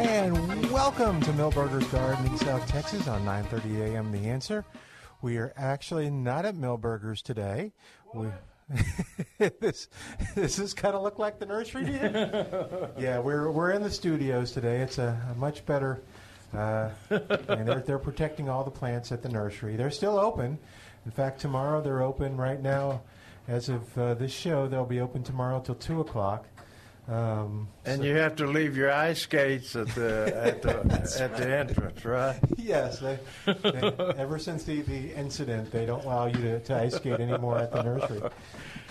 And welcome to Milberger's Gardening, South Texas on 9:30 a.m. The Answer. We are actually not at Milberger's today. We this this is kind of look like the nursery to you? yeah, we're we're in the studios today. It's a, a much better, uh, and they're they're protecting all the plants at the nursery. They're still open. In fact, tomorrow they're open. Right now, as of uh, this show, they'll be open tomorrow till two o'clock. Um, And you have to leave your ice skates at the at the at the entrance, right? Yes, they, they, ever since the, the incident, they don't allow you to, to ice skate anymore at the nursery.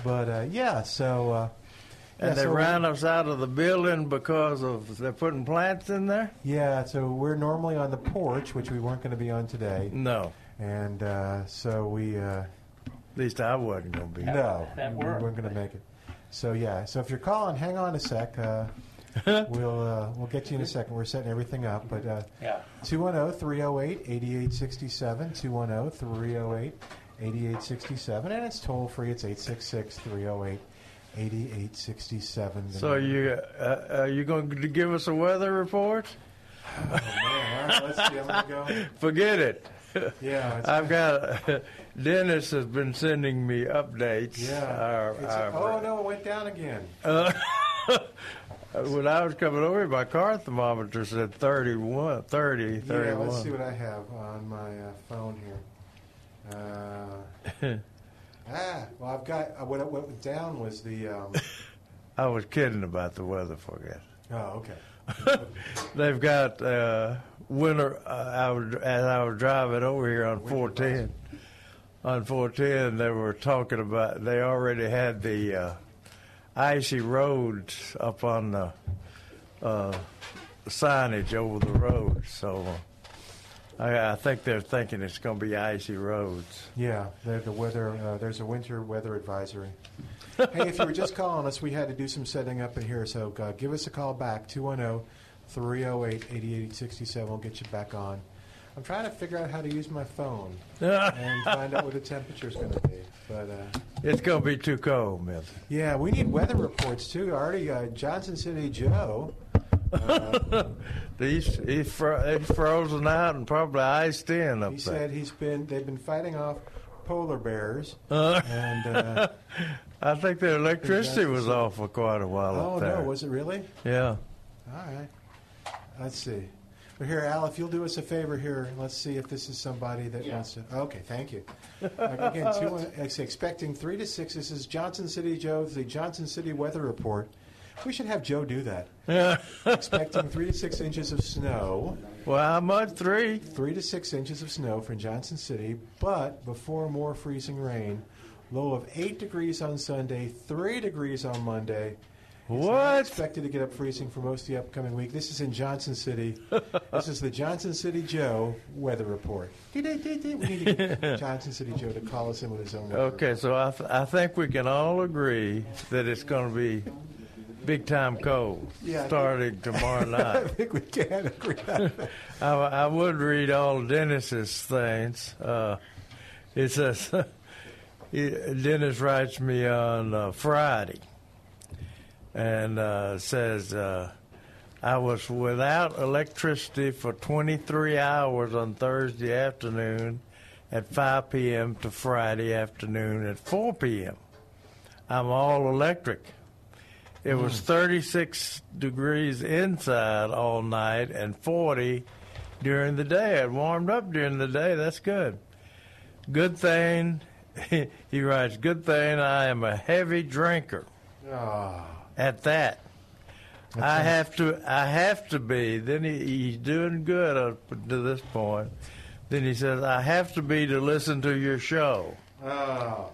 But uh, yeah, so uh, And yeah, they so ran us out of the building because of they're putting plants in there. yeah, so we're normally on the porch, which we weren't going to be on today, No, and uh, so we uh, at least I wasn't going to be. no, we weren't going to make it. So yeah, so if you're calling, hang on a sec. Uh, we'll uh, we'll get you in a second. We're setting everything up, but uh, Yeah. 210-308-8867, 210-308-8867, and it's toll free. It's 866-308-8867. So you uh, are you going to give us a weather report? Oh, man. All right, let's see. I'm going to go. Forget it. Yeah. It's, I've got Dennis has been sending me updates. yeah. Our- our- oh, no, it went down again. Uh, when I was coming over, my car thermometer said 31, 30, Yeah, 31. let's see what I have on my uh, phone here. Uh, ah, well, I've got uh, what, what was down was the. Um, I was kidding about the weather forecast. oh, okay. They've got uh, winter. Uh, I was, as I was driving over here on Winter 410. On 410, they were talking about. They already had the uh, icy roads up on the uh, signage over the road. So uh, I, I think they're thinking it's going to be icy roads. Yeah, the, the weather. Uh, there's a winter weather advisory. hey, if you were just calling us, we had to do some setting up in here. So uh, give us a call back 210-308-8867. We'll get you back on. I'm trying to figure out how to use my phone and find out what the temperature's going to be. But uh, It's going to be too cold, Milton. yeah, we need weather reports too. Already, uh, Johnson City Joe. Uh, He's, he's, fro- he's frozen out and probably iced in up he there. said he's been. They've been fighting off polar bears, Uh, and uh, I think the electricity was off for quite a while oh up there. no, was it really? yeah. All right. Let's see. But here, Al, if you'll do us a favor here, let's see if this is somebody that wants to. Okay, thank you. Again, two, uh, expecting three to six. This is Johnson City Joe, the Johnson City Weather Report. We should have Joe do that. Yeah. expecting three to six inches of snow. well, much? Three? Three to six inches of snow from Johnson City, but before more freezing rain. Low of eight degrees on Sunday, three degrees on Monday. What? expected to get up freezing for most of the upcoming week. This is in Johnson City. this is the Johnson City Joe weather report. we need to get Johnson City Joe to call us in with his own weather Okay, so I, th- I think we can all agree that it's going to be big time cold Yeah, I think- starting tomorrow night. I think we can agree on that. I, I would read all Dennis's things. Uh, it says, Dennis writes me on uh, Friday and uh, says, uh, I was without electricity for 23 hours on Thursday afternoon at 5 p.m. to Friday afternoon at 4 p.m. I'm all electric. It was 36 degrees inside all night and 40 during the day. It warmed up during the day. That's good. Good thing, he writes, good thing I am a heavy drinker Oh, at that. I have to. I have to be. Then he, he's doing good up to this point. Then he says, "I have to be to listen to your show." oh.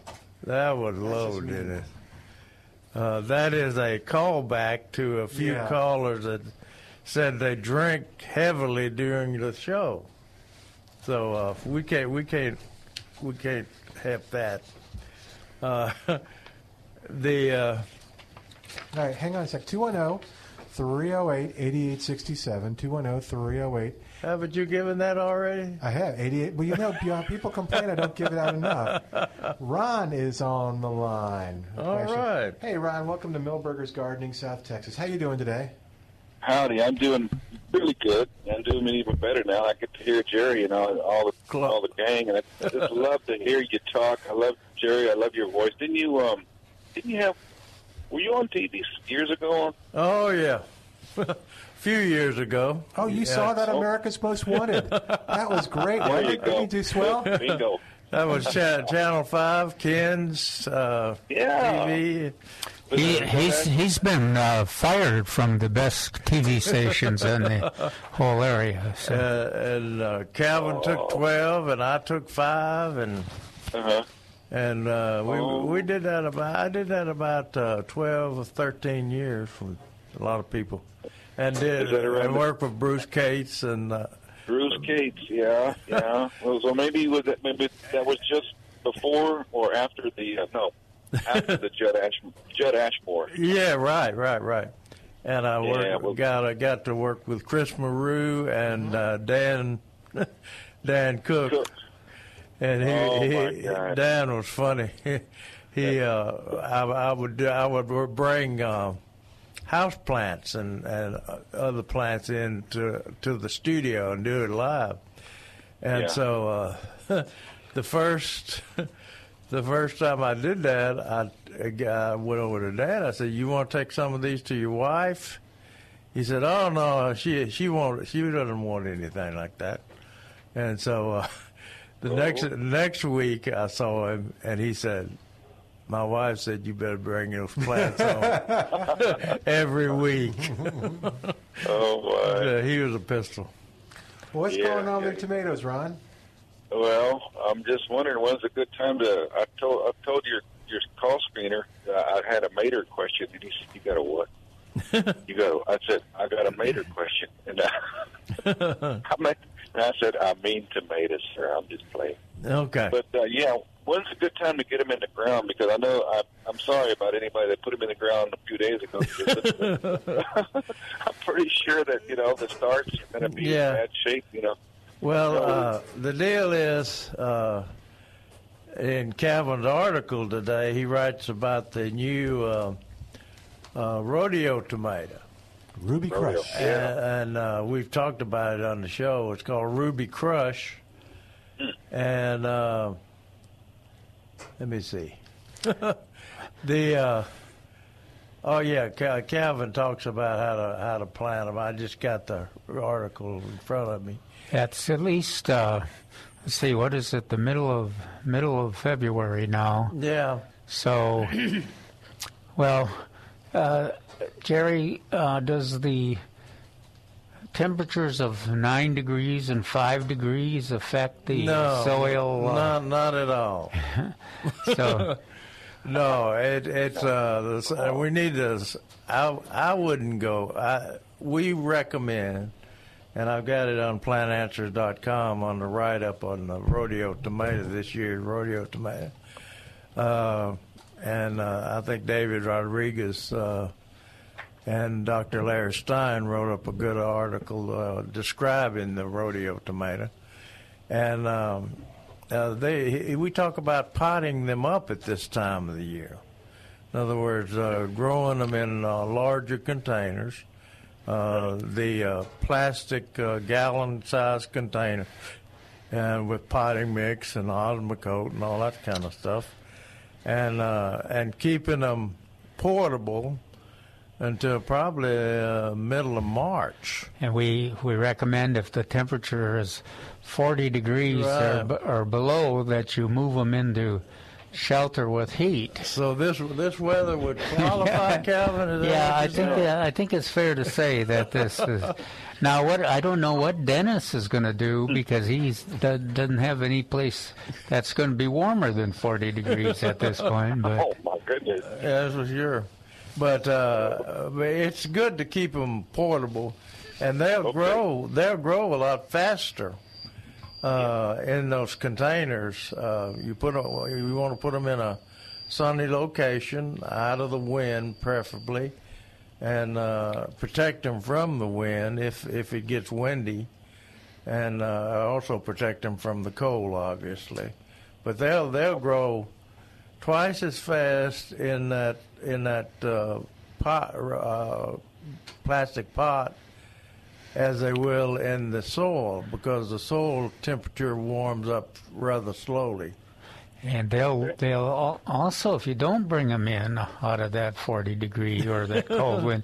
That was low, didn't it? Uh, that is a callback to a few Yeah. callers that said they drank heavily during the show. So uh, we can't we can't we can't have that. Uh, the uh, All right, hang on a sec. oh, 210 308 8867. 210 308 haven't you given that already? I have 88. Well, you know, people complain I don't give it out enough. Ron is on the line. A All question. right. Hey, Ron, welcome to Milberger's Gardening, South Texas. How you doing today? Howdy, I'm doing really good. I'm doing even better now. I get to hear Jerry and all, all the all the gang, and I, I just love to hear you talk. I love Jerry. I love your voice. Didn't you? Um, didn't you have? Were you on TV years ago? Oh yeah, a few years ago. Oh, you Yeah. saw that Oh. America's Most Wanted. That was great. There wasn't you go. Didn't he do swell? Bingo. That was cha- Channel Five, Ken's uh, Yeah. TV. He, he's he's been uh, fired from the best TV stations in the whole area. So. Uh, and uh, Calvin took twelve, and I took five, and Uh-huh. And uh, we Oh. we did that about I did that about uh, twelve or thirteen years with a lot of people, and did Is that around and worked with Bruce Cates and uh, Bruce Cates. Yeah, yeah. Well, so maybe was that maybe that was just before or after the uh, no after the Judd Ash Judd Ashmore. yeah, right, right, right. And I worked, Yeah, well- got I got to work with Chris Marrou and uh, Dan Dan Cook. Cook. And he, Oh, he Dan was funny. he, uh, I, I would, I would bring uh, house plants and and other plants into to the studio and do it live. And Yeah. so uh, the first, the first time I did that, I, I went over to Dan. I said, "You want to take some of these to your wife?" He said, "Oh no, she she won't. She doesn't want anything like that." And so uh, the next next week, I saw him, and he said, "My wife said you better bring those plants home every week." Oh, my. Yeah, he was a pistol. What's Yeah, going on yeah. with tomatoes, Ron? Well, I'm just wondering when's a good time to. I told I told your your call screener uh, I had a mater question, and he said, "You got a what?" you go. I said, "I got a mater question," and I, I, meant, and I said, "I mean tomatoes, sir. I'm just playing." Okay. But uh, yeah, when's a good time to get them in the ground? Because I know I, I'm sorry about anybody that put them in the ground a few days ago. I'm pretty sure that you know the starts are going to be Yeah. in bad shape. You know. Well, uh, the deal is, uh, in Calvin's article today, he writes about the new uh, uh, rodeo tomato. Ruby Rodeo. Crush. Yeah. And, and uh, we've talked about it on the show. It's called Ruby Crush. And uh, let me see. the uh, oh yeah, Calvin talks about how to how to plant them. I just got the article in front of me. That's at least uh, let's see, what is it? The middle of middle of February now. Yeah. So, well, uh, Jerry, uh, does the temperatures of nine degrees and five degrees affect the no, soil? uh, Not not at all. so, No, it, it's uh, the we need to. I wouldn't go. I we recommend, and I've got it on plantanswers.com on the write up on the rodeo tomato this year's rodeo tomato, uh, and uh, I think David Rodriguez. Uh, and Dr. Larry Stein wrote up a good article uh, describing the rodeo tomato, and um, uh, they he- we talk about potting them up at this time of the year. In other words, uh, growing them in uh, larger containers, uh, the uh, plastic uh, gallon-sized container, and with potting mix and osmocote and all that kind of stuff, and uh, and keeping them portable until probably uh, middle of March. and we we recommend if the temperature is 40 degrees or, Right. b- or below that you move them into shelter with heat. So this this weather would qualify, Calvin? Is Yeah, I think saying? uh, I think it's fair to say that this is now what I don't know what Dennis is going to do because he's do, doesn't have any place that's going to be warmer than 40 degrees at this point. But Oh my goodness. Yeah, that's for sure. But uh, it's good to keep them portable, and they'll Okay. grow. They'll grow a lot faster uh, in those containers. Uh, you put 'em- you want to put them in a sunny location, out of the wind, preferably, and uh, protect them from the wind if if it gets windy, and uh, also protect them from the cold, obviously. But they'll they'll grow twice as fast in that in that uh, pot uh, plastic pot as they will in the soil because the soil temperature warms up rather slowly. And they'll they'll also, if you don't bring them in out of that 40 degree or that cold wind,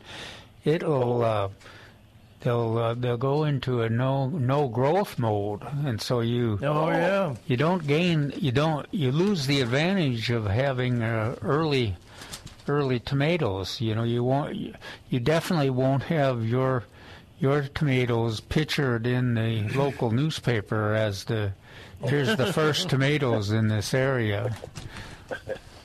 it'll uh, they'll uh, they'll go into a no no growth mode, and so you Oh yeah, you don't gain you don't you lose the advantage of having uh, early early tomatoes. You know you won't you, you definitely won't have your your tomatoes pictured in the local newspaper as the here's the first tomatoes in this area.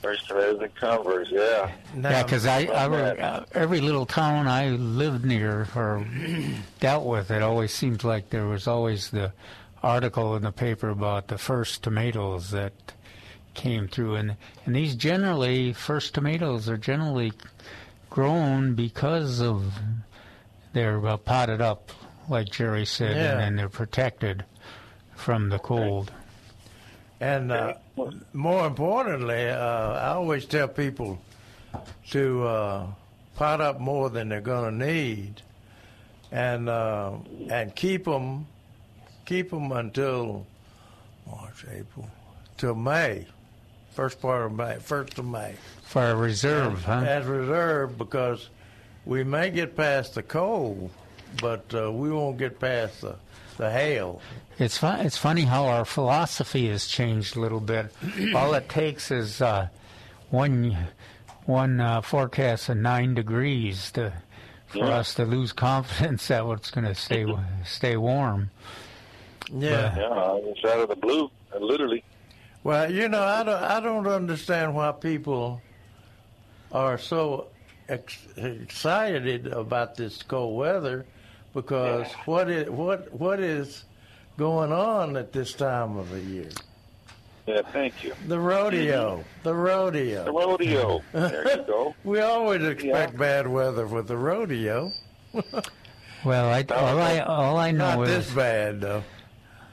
First tomatoes and Converse, yeah. Now, Yeah, because I, I Love re- uh, every little town I lived near or dealt with, it always seemed like there was always the article in the paper about the first tomatoes that came through, and and these generally first tomatoes are generally grown because of they're uh, potted up, like Jerry said, Yeah. and then they're protected from the cold. And uh, more importantly, uh, I always tell people to uh, pot up more than they're going to need, and uh, and keep them keep them until March, April, till May, first part of May, first of May, For a reserve, huh? as reserve because we may get past the cold, but uh, we won't get past the the hail. It's fun, It's funny how our philosophy has changed a little bit. All it takes is uh, one one uh, forecast of nine degrees to for Yeah. us to lose confidence that it's going to stay stay warm. Yeah. Yeah, it's out of the blue, uh, literally. Well, you know, I don't, I don't understand why people are so ex- excited about this cold weather because what is what what is going on at this time of the year? Yeah, thank you. The rodeo, mm-hmm. the rodeo, The rodeo. rodeo. There you go. We always expect Yeah. bad weather with the rodeo. Well, I, oh, all I all I know Not is this bad though.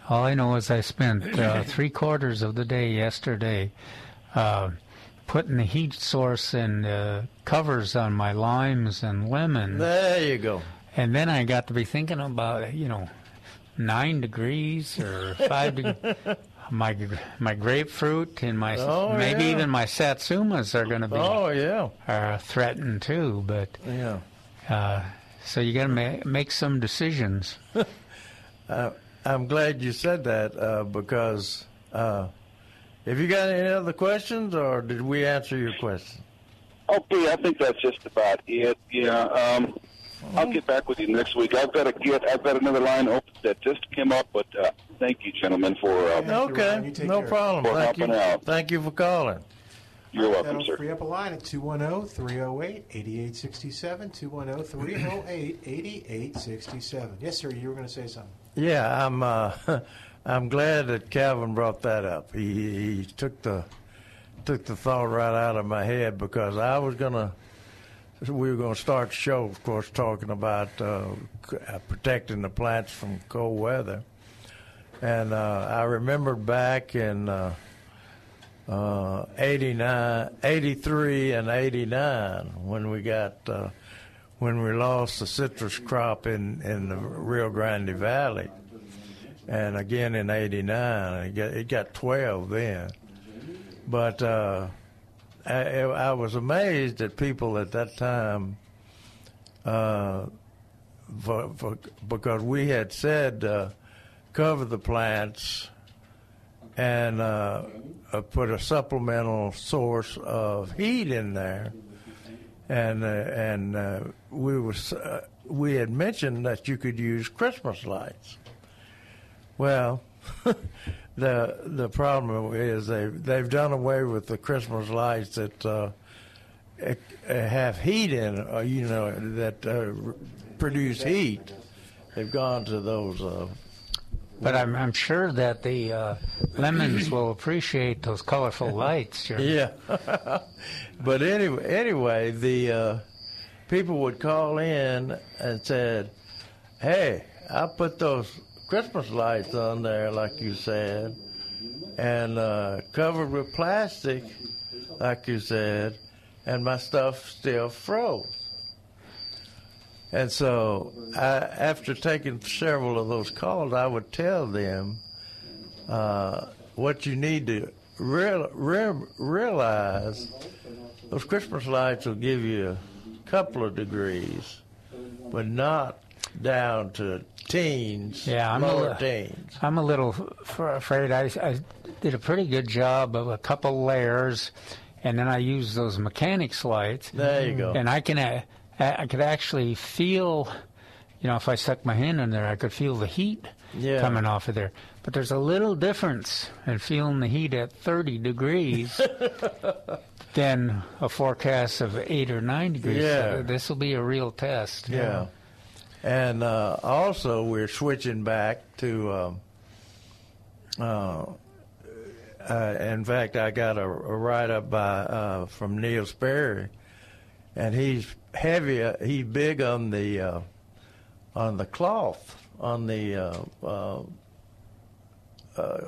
All I know is I spent uh, three quarters of the day yesterday uh, putting the heat source and uh, covers on my limes and lemons. There you go. And then I got to be thinking about, you know, nine degrees or five degrees. My my grapefruit and my Oh, maybe yeah. even my satsumas are going to be Oh yeah, uh, threatened too. But yeah. uh, so you got to ma- make some decisions. I'm glad you said that uh, because uh, have you got any other questions, or did we answer your question? Okay, I think that's just about it. Yeah, um, I'll get back with you next week. I've got to get. I've got another line open that just came up, but uh, thank you, gentlemen, for uh, Thank okay, Ron. You no care. problem. For Thank you. helping out. Thank you for calling. you're welcome, That'll sir. free up a line at 210-308-8867, 210-308-8867. Yes, sir, you were going to say something. Yeah, I'm. Uh, I'm glad that Calvin brought that up. He, he took the took the thought right out of my head because I was gonna. We were going to start the show, of course, talking about uh, uh, protecting the plants from cold weather. And uh, I remembered back in uh, uh, 89, 83 and 89 when we got uh, when we lost the citrus crop in, in the Rio Grande Valley. And again in 89, it got, it got 12 then. But uh, I, I was amazed at people at that time uh, for, for, because we had said uh, cover the plants and uh, uh, put a supplemental source of heat in there. And uh, and uh, we was uh, we had mentioned that you could use Christmas lights. Well, the the problem is they they've done away with the Christmas lights that uh, eh, have heat in, uh, you know, that uh, produce heat. They've gone to those uh, But I'm, I'm sure that the uh, lemons will appreciate those colorful lights. Jerry. Yeah. but anyway, anyway, the uh, people would call in and said, "Hey, I put those Christmas lights on there, like you said, and uh, covered with plastic, like you said, and my stuff still froze." And so, I, after taking several of those calls, I would tell them uh, what you need to real, real, realize. Those Christmas lights will give you a couple of degrees, but not down to teens, Yeah, I'm a lower li- teens. I'm a little f- afraid. I, I did a pretty good job of a couple layers, and then I used those mechanics lights. There you go. And I can, uh, I could actually feel, you know, if I stuck my hand in there, I could feel the heat Yeah. coming off of there. But there's a little difference in feeling the heat at 30 degrees than a forecast of eight or nine degrees. Yeah. this will be a real test. Yeah. And uh, also, we're switching back to. Um, uh, uh, in fact, I got a, a write up by uh, from Neil Sperry, and he's heavy. Uh, he's big on the uh, on the cloth on the uh, uh, uh,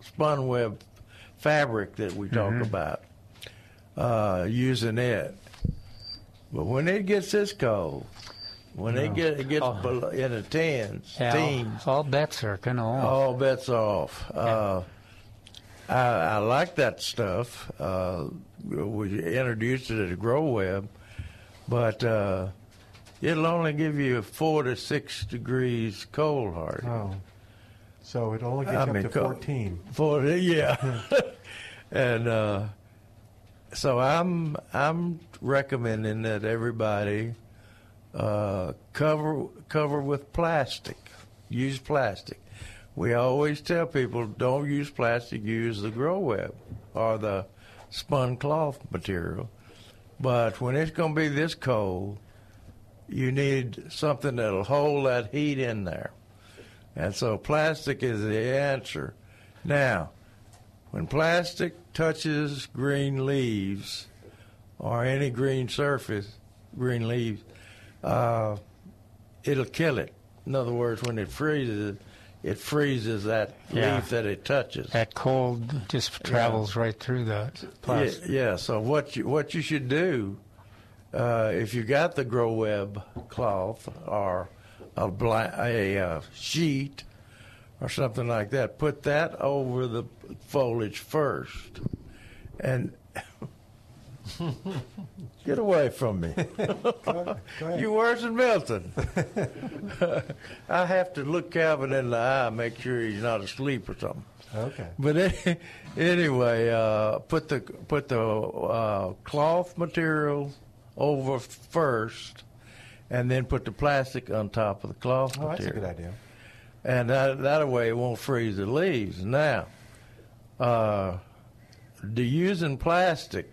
spun web fabric that we talk about, uh, using it. But when it gets this cold, when it get it gets Oh. below, in the tens, Yeah, teens, all, all bets are kind of off. all bets are off. Uh, I, I like that stuff. We introduced it at Grow Web, but uh, it'll only give you four to six degrees cold hard. Oh. So it only gets I up mean, to 14. For yeah, and uh, so I'm I'm recommending that everybody uh, cover cover with plastic. Use plastic. We always tell people don't use plastic. Use the grow web or the spun cloth material. But when it's going to be this cold, you need something that'll hold that heat in there. And so plastic is the answer. Now, when plastic touches green leaves or any green surface, green leaves, uh, it'll kill it. In other words, when it freezes, it freezes that Yeah. leaf that it touches. That cold just travels right through Yeah, plastic. yeah. So what you what you should do, uh, if you got the grow web cloth or a bla- a uh, sheet or something like that, put that over the foliage first, and get away from me. Go ahead. You worse than Milton. I have to look Calvin in the eye, make sure he's not asleep or something. Okay. But any- anyway, uh, put the put the uh, cloth material over first, and then put the plastic on top of the cloth Oh, that's a good idea. And that that way it won't freeze the leaves. Now, uh, the using plastic,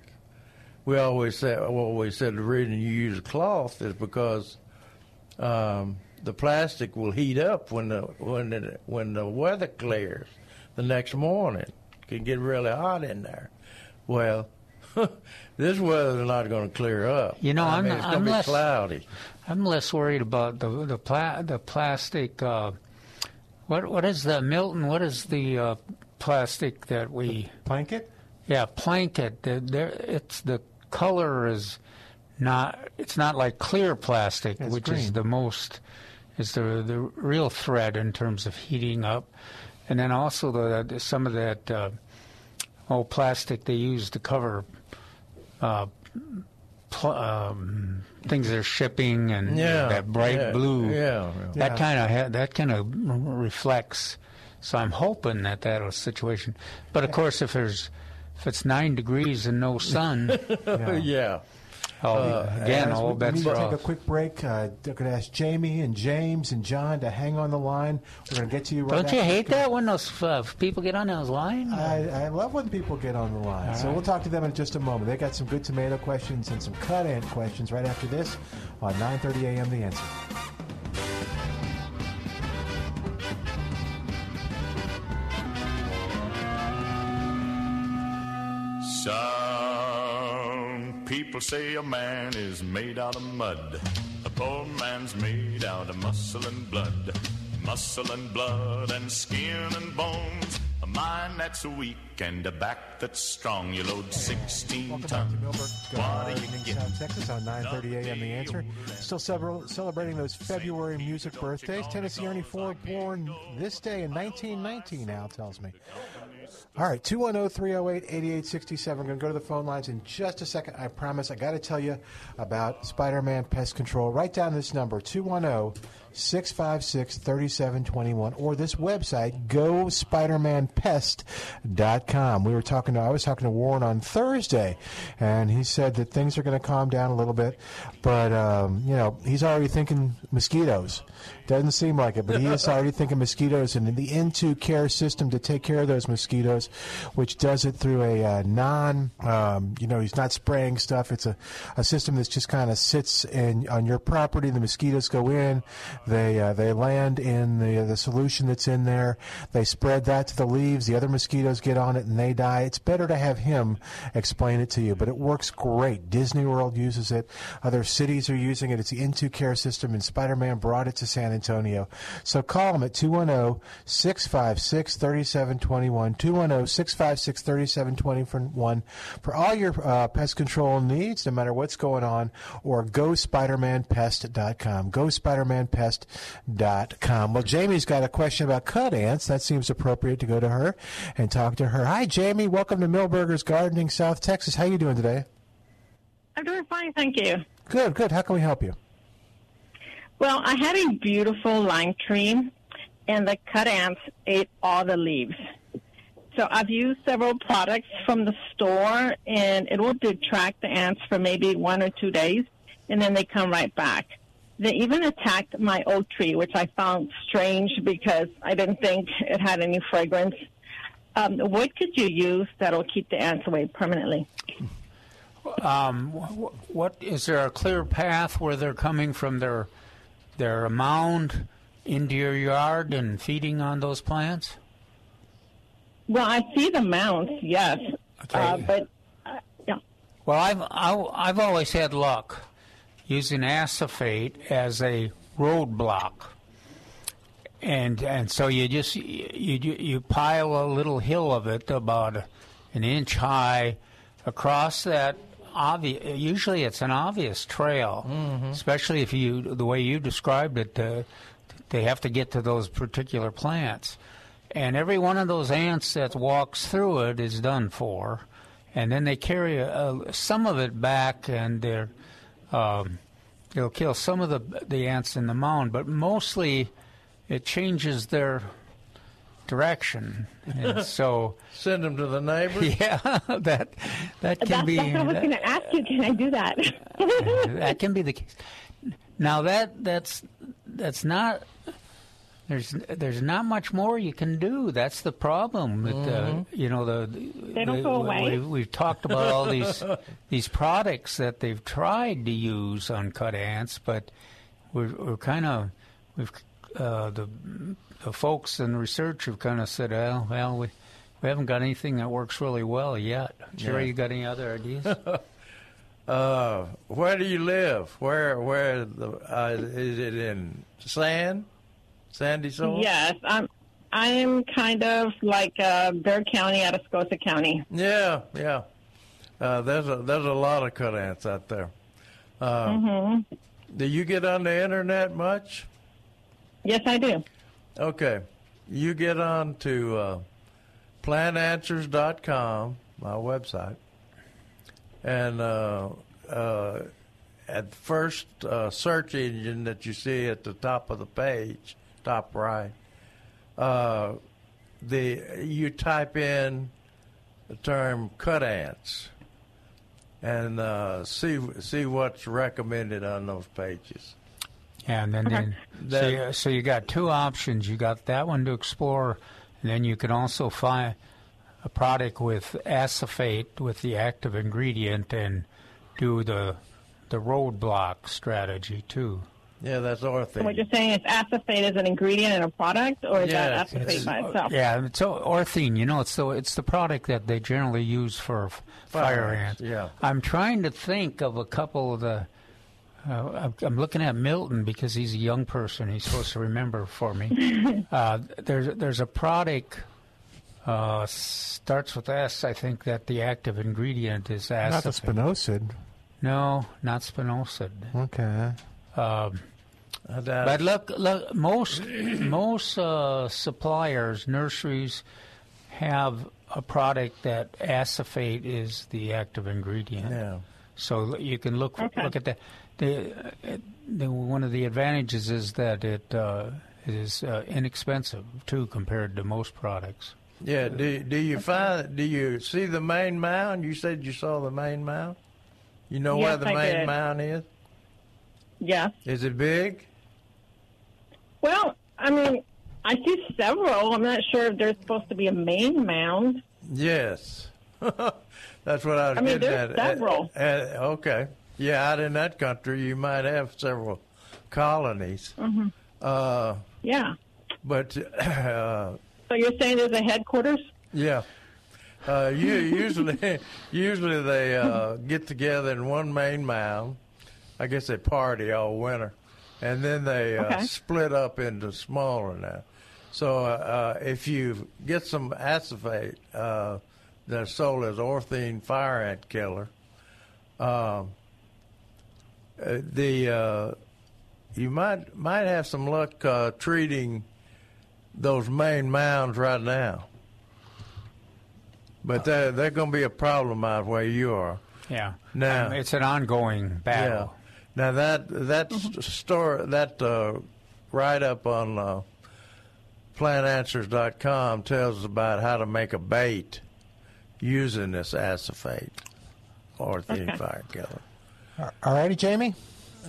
we always say well, we said the reason you use a cloth is because um, the plastic will heat up when the when the, when the weather clears the next morning. It can get really hot in there. Well, this weather's not going to clear up. You know, I I'm mean, it's going to be less- cloudy. I'm less worried about the the pla- the plastic. Uh, what what is the Milton? What is the uh, plastic that we? Blanket? Yeah, planket. The- There, it's the color is not. It's not like clear plastic, It's which is the most is the the real threat in terms of heating up, and then also the, the some of that uh, oh plastic they use to cover. Uh, pl- um, things they're shipping and Yeah, that bright yeah, blue yeah, yeah. that kind of ha- that kind of reflects. So I'm hoping that that'll situation. But of course, if there's if it's nine degrees and no sun, Yeah. yeah. all, again, Guys, all we, we bets need are to take a quick break. Uh, I'm going to ask Jamie and James and John to hang on the line. We're going to get to you right Don't you hate that when those uh, people get on those lines? I, I love when people get on the line. so we'll talk to them in just a moment. They got some good tomato questions and some cut ant questions right after this on 9:30 a.m. The Answer. People say a man is made out of mud. A poor man's made out of muscle and blood. Muscle and blood and skin and bones. A mind that's weak and a back that's strong. You load 16 Welcome back tons. to Millburg uh, What are you Gardening. South Texas on 9:30 a.m. The Answer. Still several, celebrating those February music birthdays. Tennessee Ernie Ford, born this day in 1919. Al tells me. All right, 210-308-8867. We're going to go to the phone lines in just a second. I promise. I got to tell you about Spider-Man Pest Control. Write down this number, 210-656-3721, or this website, gospidermanpest.com. We were talking to, I was talking to Warren on Thursday, and he said that things are going to calm down a little bit, but, um, you know, he's already thinking mosquitoes. Doesn't seem like it, but he is already thinking mosquitoes and the In2Care system to take care of those mosquitoes, which does it through a uh, non, um, you know, he's not spraying stuff. It's a, a system that just kind of sits in on your property. The mosquitoes go in, they uh, they land in the the solution that's in there. They spread that to the leaves. The other mosquitoes get on it and they die. It's better to have him explain it to you, but it works great. Disney World uses it. Other cities are using it. It's the In2Care system, and Spider-Man brought it to San Antonio. So call them at 210 656 3721. 210 656 3721 for all your uh, pest control needs, no matter what's going on, or gospidermanpest.com. Gospidermanpest.com. Well, Jamie's got a question about cut ants. That seems appropriate to go to her and talk to her. Hi, Jamie. Welcome to Milberger's Gardening, South Texas. How you doing today? I'm doing fine, thank you. Good, good. How can we help you? Well, I had a beautiful lime tree, and the cut ants ate all the leaves. So I've used several products from the store, and it will detract the ants for maybe one or two days, and then they come right back. They even attacked my oak tree, which I found strange because I didn't think it had any fragrance. Um, what could you use that'll keep the ants away permanently? Um, wh- what is there a clear path where they're coming from their their mound into your yard and feeding on those plants? Well, I see the mounds, yes, Okay. uh, but uh, yeah. Well, I've I, I've always had luck using acephate as a roadblock, and and so you just you you, you pile a little hill of it about an inch high across that obvious. Usually, it's an obvious trail, especially if you the way you described it. Uh, they have to get to those particular plants. And every one of those ants that walks through it is done for. And then they carry a, a, some of it back and they're, um, they'll kill some of the, the ants in the mound, but mostly it changes their direction. And so, Send them to the neighbors. yeah, that, that can That's, be. that's what I was going to ask you. Can I do that? that can be the case. Now that that's that's not there's there's not much more you can do. That's the problem with uh, you know the They don't the- go we- away. We, have talked about all these these products that they've tried to use on cut ants, but we're, we're kind of we've uh, the the folks in research have kind of said, well, well, we we haven't got anything that works really well yet. Jerry, you got any other ideas? Uh, where do you live? Where where the uh, is it in sand, sandy soil? yes, I'm. I'm kind of like uh, Bexar County out of Scotia County. Yeah, yeah. Uh, there's a there's a lot of cut ants out there. Uh, Mm-hmm. Do you get on the internet much? Yes, I do. Okay, you get on to uh, plantanswers.com, my website, and uh, uh, at the first uh, search engine that you see at the top of the page, top right, uh, the you type in the term cut ants and uh, see see what's recommended on those pages. Yeah, and then, then so, you, so you got two options. You got that one to explore, and then you can also find a product with acephate with the active ingredient and do the the roadblock strategy too. Yeah, that's Orthene. And what you're saying is acephate is an ingredient in a product, or is Yes, that acephate by itself? Yeah, it's o- Orthene. You know, it's the it's the product that they generally use for f- fire, Fire ants. ants, yeah. I'm trying to think of a couple of the. Uh, I'm- I'm looking at Milton because he's a young person. He's supposed to remember for me. uh, there's there's a product uh, starts with S. I think that the active ingredient is acid. Not the acephate. spinosad. no, not spinosad. Okay. Um, But look, look, most most uh, suppliers, nurseries, have a product that acephate is the active ingredient. yeah. So you can look Okay. look at that. The, uh, the one of the advantages is that it uh, is uh, inexpensive too compared to most products. Yeah. Do do you find? Do you see the main mound? You said you saw the main mound. You know where the I main did. mound is? Yes. Is it big? Well, I mean, I see several. I'm not sure if there's supposed to be a main mound. Yes. That's what I was I mean, getting there's at. several. Uh, uh, okay. Yeah, out in that country, you might have several colonies. Mm-hmm. Uh, Yeah. but uh, So you're saying there's a headquarters? yeah, uh, you, usually usually they uh, get together in one main mound. I guess they party all winter, and then they uh, split up into smaller now. So uh, uh, if you get some acephate uh, that's sold as Orthene fire ant killer, um, uh, the uh, you might might have some luck uh, treating those main mounds right now. But they're, they're going to be a problem out where you are. Yeah. Now- Um, it's an ongoing battle. Yeah. Now that that store that uh, write up on uh, plantanswers.com tells us about how to make a bait using this acephate Orthene Okay. fire killer. All righty, Jamie.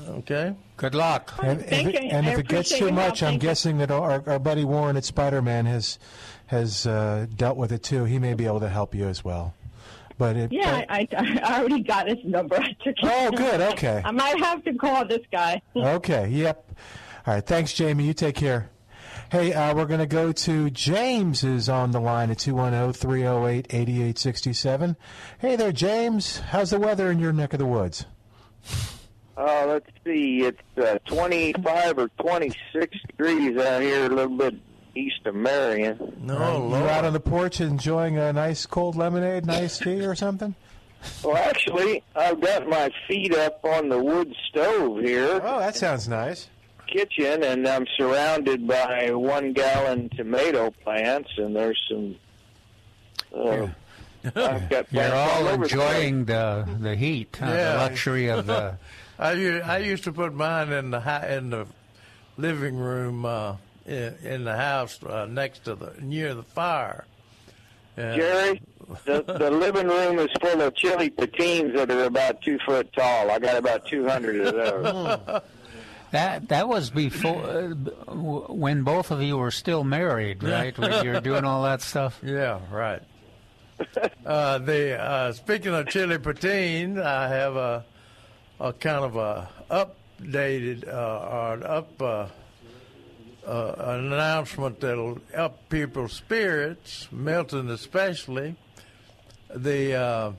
Okay. Good luck. And, Thank if, it, you. and if it gets too much, help. I'm Thank you. guessing that our, our buddy Warren at Spider Man has has uh, dealt with it too. He may be able to help you as well. But it, Yeah, but- I, I, I already got his number. I took it. oh, good. Okay. I might have to call this guy. Okay. Yep. All right. Thanks, Jamie. You take care. Hey, uh, we're going to go to James is on the line at 210-308-8867. Hey there, James. How's the weather in your neck of the woods? Uh, let's see, it's uh, 25 or 26 degrees out here, a little bit east of Marion. No, Are you out on the porch enjoying a nice cold lemonade, nice tea or something? Well, actually, I've got my feet up on the wood stove here, Oh, that sounds nice. kitchen, and I'm surrounded by one gallon tomato plants, and there's some. Uh, I've got You're plants all over the enjoying the the heat, uh, Yeah. the luxury of the. I, I used to put mine in the hi- in the living room uh, in, in the house uh, next to the near the fire. And- Jerry, the, the living room is full of chili patines that are about two foot tall. I got about 200 of those. That that was before uh, when both of you were still married, right? when you were doing all that stuff. Yeah, right. uh, the uh, speaking of chili patine, I have a a kind of a updated uh, or an up uh, uh, an announcement that'll up people's spirits, Milton especially. The uh,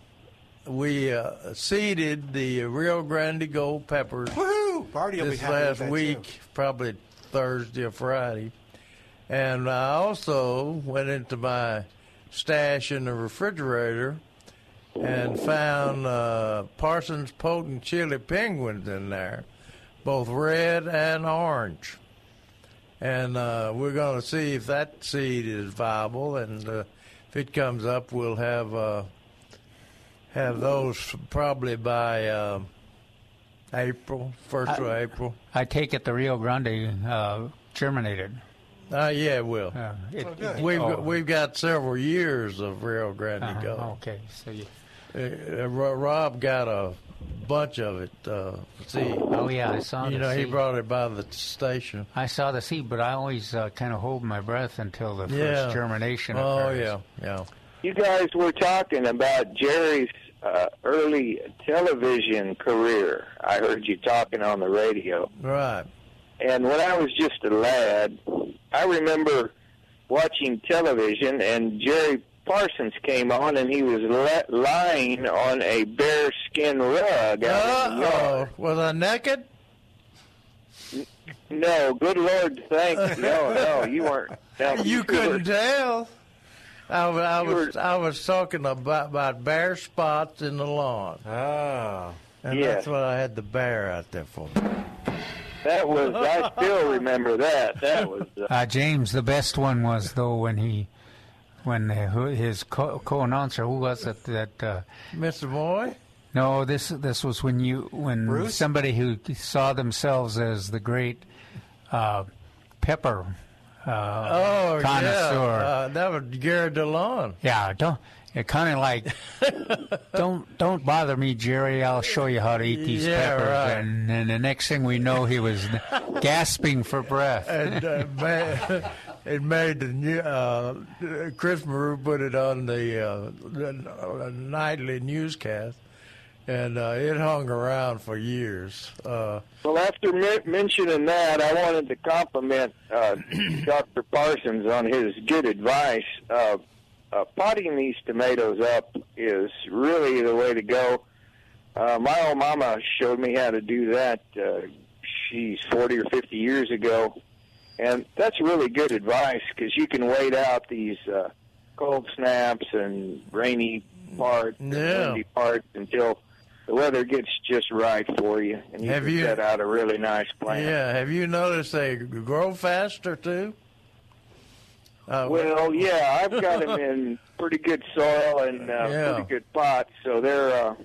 we uh, seeded the Rio Grande Gold peppers Woohoo! Be this last week, too. probably Thursday or Friday. And I also went into my stash in the refrigerator and found uh, Parsons Potent chili penguins in there, both red and orange. And uh, we're going to see if that seed is viable, and uh, if it comes up, we'll have uh, have those probably by uh, April, first of April. I take it the Rio Grande uh, germinated. Uh, yeah, it will. Uh, it, good. We've oh, got, we've got several years of Rio Grande uh-huh, Gold. Okay, so you. Uh, uh, Rob got a bunch of it. Uh, see, Oh yeah, I saw. you the know, he brought it by the station. I saw the seed, but I always uh, kind of hold my breath until the first germination. Oh occurs. yeah, yeah. You guys were talking about Jerry's uh, early television career. I heard you talking on the radio. Right. And when I was just a lad, I remember watching television, and Jerry Parsons came on, and he was le- lying on a bear skin rug out in the Uh-oh. Was I naked? No, good Lord, thank no, no, you weren't. No, You couldn't tell. I, I was were- I was talking about, about bare spots in the lawn, Oh. and Yes. that's what I had the bear out there for. That was. I still remember that. That was. Uh, Uh, James, the best one was though when he, when who- his co- co-announcer, who was it that? Uh, Mr. Boy, no, this this was when you when Bruce? somebody who saw themselves as the great uh, pepper uh, oh connoisseur. yeah, uh, that was Gary DeLon. Yeah, don't. It kind of like, don't don't bother me, Jerry. I'll show you how to eat these Yeah, peppers. right. And, and the next thing we know, he was gasping for breath. and uh, ma- it made the new, uh, Chris Marrou put it on the, uh, the nightly newscast, and uh, it hung around for years. Uh, well, after men- mentioning that, I wanted to compliment uh, Dr. Parsons on his good advice. Uh, uh, potting these tomatoes up is really the way to go. Uh, my old mama showed me how to do that. Uh, she's 40 or 50 years ago. And that's really good advice because you can wait out these uh, cold snaps and rainy parts, and Yeah. windy parts until the weather gets just right for you, and you Have can you- set out a really nice plant. yeah, have you noticed they grow faster too? Uh, Well, yeah, I've got them in pretty good soil and uh, Yeah. pretty good pots, so they're uh,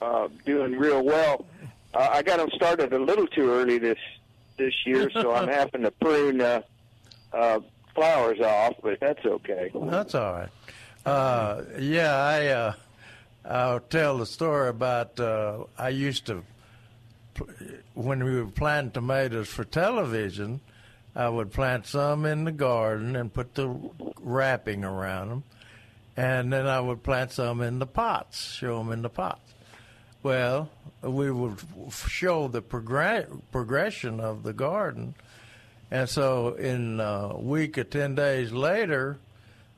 uh, doing real well. Uh, I got them started a little too early this this year, so I'm having to prune uh, uh, flowers off, but that's okay. That's all right. Uh, yeah, I uh, I'll tell the story about uh, I used to when we were planting tomatoes for television. I would plant some in the garden and put the wrapping around them, and then I would plant some in the pots, show them in the pots. Well, we would show the progress progression of the garden, and so in a week or ten days later,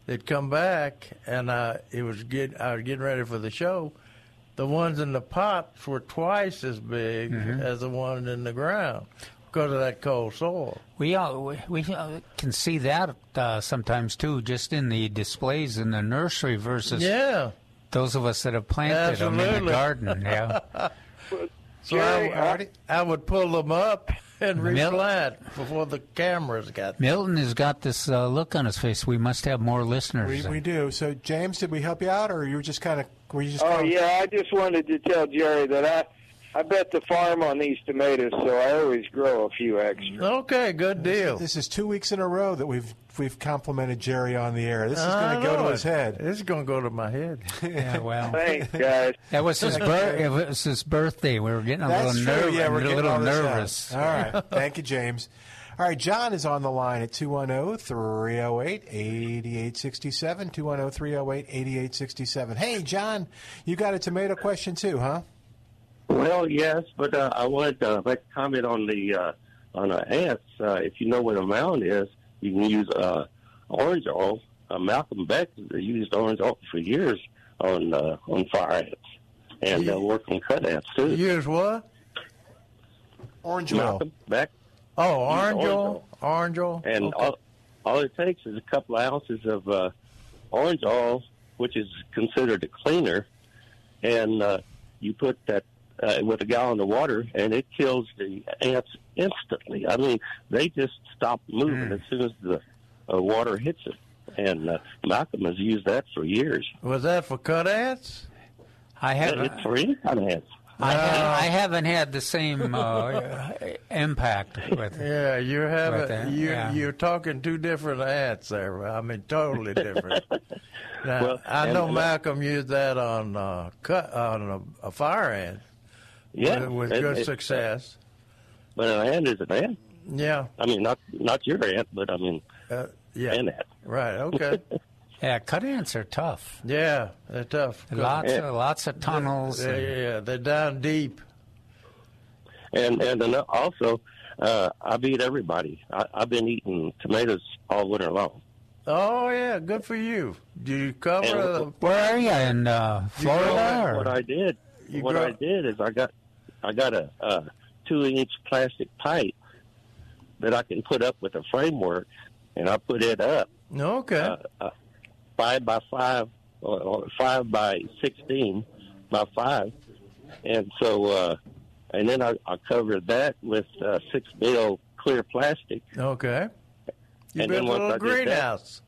they'd come back, and I it was get I was getting ready for the show. The ones in the pots were twice as big mm-hmm. as the ones in the ground because of that cold soil. We all, we, we uh, can see that uh, sometimes too, just in the displays in the nursery versus Yeah. those of us that have planted them in the garden. Yeah, So Jerry, I, I- I would pull them up and Mil- replant before the cameras got. Milton has got this uh, look on his face. We must have more listeners. We, we do. So, James, did we help you out, or you were just kind of were you just? Oh kinda- yeah, I just wanted to tell Jerry that I I bet the farm on these tomatoes, so I always grow a few extra. Okay, good deal. This is two weeks in a row that we've we've complimented Jerry on the air. This is ah, I going to go know to it. his head. This is going to go to my head. Yeah, well, Thanks, guys. that was his bir- it was his birthday. We were getting a That's little true. nervous. Yeah, we're getting a little all this out. nervous. All right. Thank you, James. All right, John is on the line at oh, 210 308 8867. 210 308 8867. Hey, John, you got a tomato question too, huh? Well, yes, but uh, I wanted to make a comment on the uh, on the ants. Uh, if you know what a mound is, you can use uh, orange oil. Uh, Malcolm Beck used orange oil for years on uh, on fire ants, and uh, work on cut ants too. Use what? Orange oil. Malcolm Beck, Oh, orange orange oil. oil. Orange oil. and Okay. all, all it takes is a couple of ounces of uh, orange oil, which is considered a cleaner, and uh, you put that uh, with a gallon of water, and it kills the ants instantly. I mean, they just stop moving as soon as the uh, water hits it. And uh, Malcolm has used that for years. Was that for cut ants? I have. It's for any kind of ants. I, ha- I haven't had the same uh, impact with it. Yeah, you're having you yeah. you're talking two different ants there. I mean, totally different. now, Well, I and- know Malcolm used that on uh, cut on a, a fire ant. Yeah, with, with it- good it- success. But an ant is an ant. Yeah, I mean, not not your ant, but I mean, uh, yeah, an ant. right. Okay, Yeah, cut ants are tough. yeah, they're tough. Lots, Yeah. of, lots of tunnels. Yeah, yeah, yeah, they're down deep. And and also, uh, I beat everybody. I, I've been eating tomatoes all winter long. Oh yeah, good for you. Do you cover? And- the, Where are you in uh, Florida? What, or- what I did, You what grow- I did is I got, I got a, a two-inch plastic pipe that I can put up with a framework, and I put it up okay. uh, uh, five by five, or, five by sixteen by five, and so, uh, and then I, I covered that with uh, six mil clear plastic. okay. You and built then a little did that- greenhouse.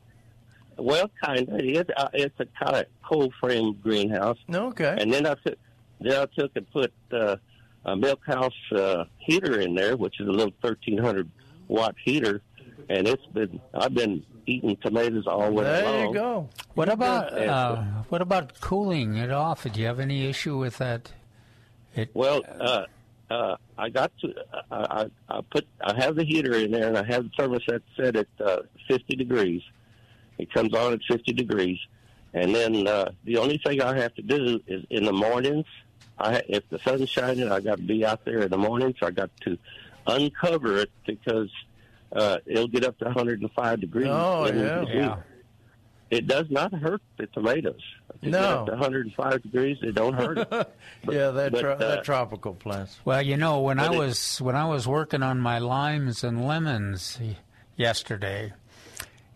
Well, kind of. It, uh, it's a kind of cold frame greenhouse. Okay. And then I took, then I took and put uh, a milk house uh, heater in there, which is a little thirteen hundred watt heater, and it's been I've been eating tomatoes all winter there long. you go. What about Yeah. uh, what about cooling it off? Do you have any issue with that? It Well, uh, uh, I got to I, I I put I have the heater in there, and I have the thermostat set at uh, fifty degrees. It comes on at fifty degrees, and then uh, the only thing I have to do is in the mornings. I if the sun's shining, I got to be out there in the morning, so I got to uncover it because uh, it'll get up to 105 degrees. Oh, in yeah. heat. Yeah. It does not hurt the tomatoes. If you No. get up to 105 degrees, it don't hurt it. yeah, they're, but, tro- uh, they're tropical plants. Well, you know, when I it- was when I was working on my limes and lemons yesterday,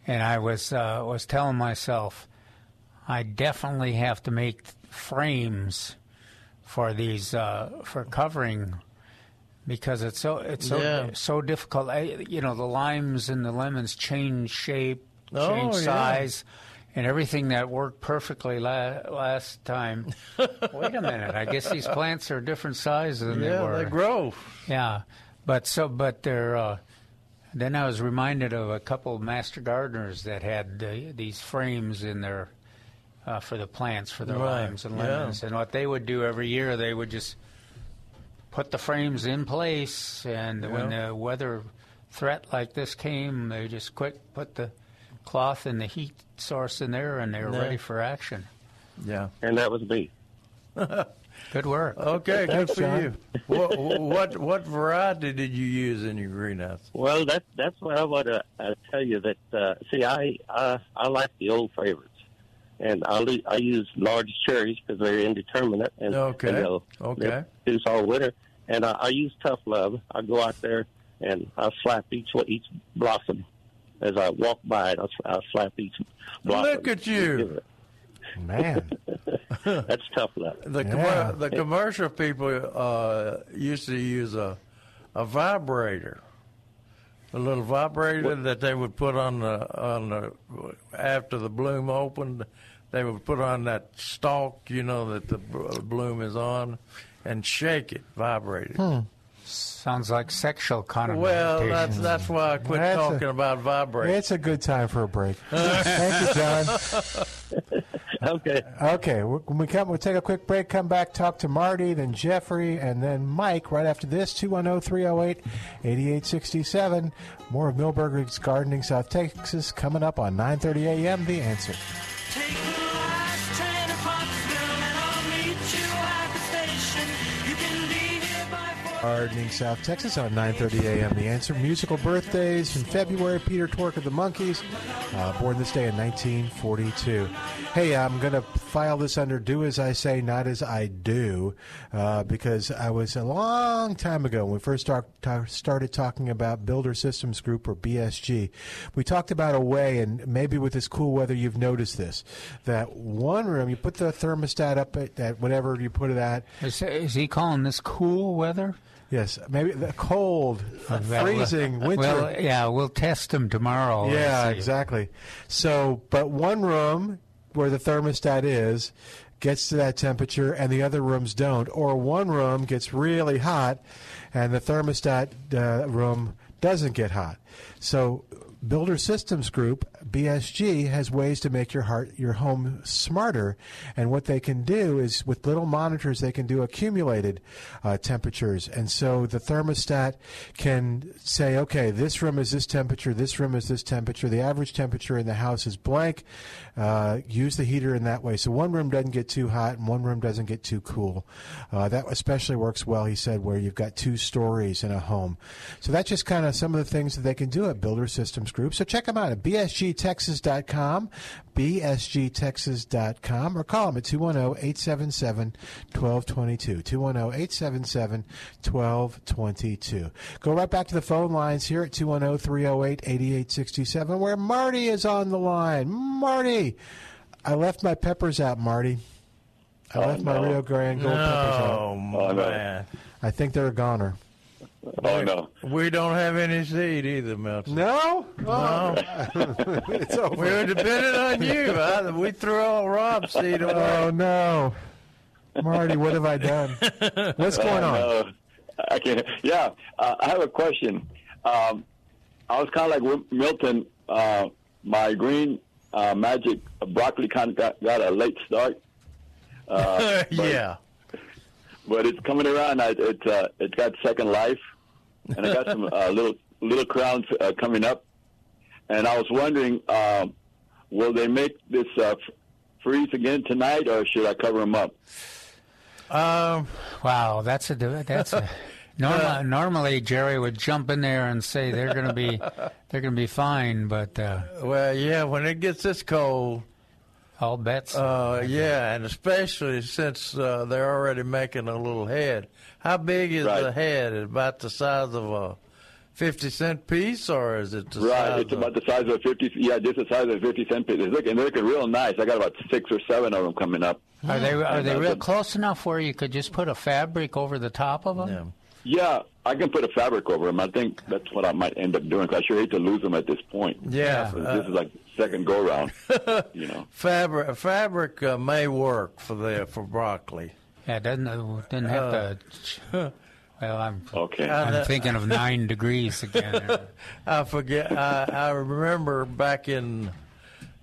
and I was uh, was telling myself, I definitely have to make frames for these uh, for covering because it's so it's so Yeah. so difficult. I, you know, the limes and the lemons change shape, Oh, change yeah. size. And everything that worked perfectly la- last time. Wait a minute! I guess these plants are different sizes than they were. Yeah, they grow. Yeah, but so but they're. Uh, then I was reminded of a couple of master gardeners that had uh, these frames in their uh, for the plants for their Right, limes and yeah. lemons, and what they would do every year, they would just put the frames in place, and when the weather threat like this came, they just quick put the cloth and the heat source in there, and they were Yeah. ready for action. Yeah. and that was me. Good work. Okay, Thanks, good for John. you. what, what what variety did you use in your greenhouse? Well, that that's what I want to uh, tell you. That uh, see, I uh, I like the old favorites, and I le- I use large cherries because they're indeterminate and Okay, and they'll, okay. they'll produce all winter. And I, I use tough love. I go out there and I slap each one- each blossom as I walk by it. I, I slap each blossom. Look at you. Man, That's tough love. The Yeah. commer- the commercial people uh, used to use a a vibrator, a little vibrator that they would put on the on the after the bloom opened. They would put on that stalk, you know, that the bloom is on, and shake it, vibrate it. Hmm. Sounds like sexual connotations. Well, that's that's why I quit That's a- talking about vibrating. it's a good time for a break. Thank you, John. Okay. Okay, when we come, we'll take a quick break, come back, talk to Marty, then Jeffrey, and then Mike right after this, 210 308 8867. More of Milberger's Gardening South Texas coming up on 930 a.m. The Answer. Gardening South Texas on 9:30 a.m. The Answer. Musical birthdays in February. Peter Tork of the Monkees, uh, born this day in 1942. Hey, I'm going to file this under "Do as I say, not as I do," uh, because I was a long time ago when we first start, ta- started talking about Builder Systems Group or BSG. We talked about a way, and maybe with this cool weather, you've noticed this: that one room you put the thermostat up at, at whatever you put it at. Is, is he calling this cool weather? Yes, maybe the cold, freezing winter. Well, yeah, we'll test them tomorrow. yeah, exactly. So, but one room where the thermostat is gets to that temperature, and the other rooms don't, or one room gets really hot, and the thermostat uh, room doesn't get hot. So, Builder Systems Group, BSG, has ways to make your heart your home smarter. And what they can do is with little monitors, they can do accumulated uh, temperatures. And so the thermostat can say, okay, this room is this temperature, this room is this temperature. The average temperature in the house is blank. Uh, use the heater in that way. So one room doesn't get too hot and one room doesn't get too cool. Uh, that especially works well, he said, where you've got two stories in a home. So that's just kind of some of the things that they can do at Builder Systems Group. So check them out at bsgtexas.com, bsgtexas.com, or call them at 210-877-1222, 210-877-1222. Go right back to the phone lines here at 210-308-8867, where Marty is on the line. Marty! I left my peppers out, Marty. I Oh, left my. Rio Grande Gold peppers out. Oh, Oh, no. man. I think they're a goner. Oh no. We don't have any seed either, Milton. No? No. it's over. We were dependent on you. I, we threw all Rob's seed away. Oh no, Marty, what have I done? What's going on? Oh, no. I can't. Yeah, uh, I have a question. Um, I was kind of like Milton. Uh, my green uh, magic broccoli kind of got, got a late start. Uh, but, yeah. but it's coming around. I, it's uh, it's got second life, and I got some uh, little little crowns uh, coming up. And I was wondering, um, will they make this uh, f- freeze again tonight, or should I cover them up? Um, Wow, that's a that's a. Norma, normally, Jerry would jump in there and say they're going to be they're going to be fine, but uh, well, yeah, when it gets this cold, all bets. uh, yeah, and especially since uh, they're already making a little head. How big is Right. the head? About the size of a 50 cent piece, or is it the Right, size it's of- about the size of a fifty. Yeah, just the size of a fifty cent piece. They're looking, they're looking real nice. I got about six or seven of them coming up. are they are they Uh, real the- close enough where you could just put a fabric over the top of them? Yeah. Yeah, I can put a fabric over them. I think that's what I might end up doing. Cause I sure hate to lose them at this point. Yeah, So uh, this is like second go round. you know. fabric fabric uh, may work for the for broccoli. Yeah, it doesn't it didn't have to. Well, I'm Okay. I'm thinking of nine degrees again. I forget. I, I remember back in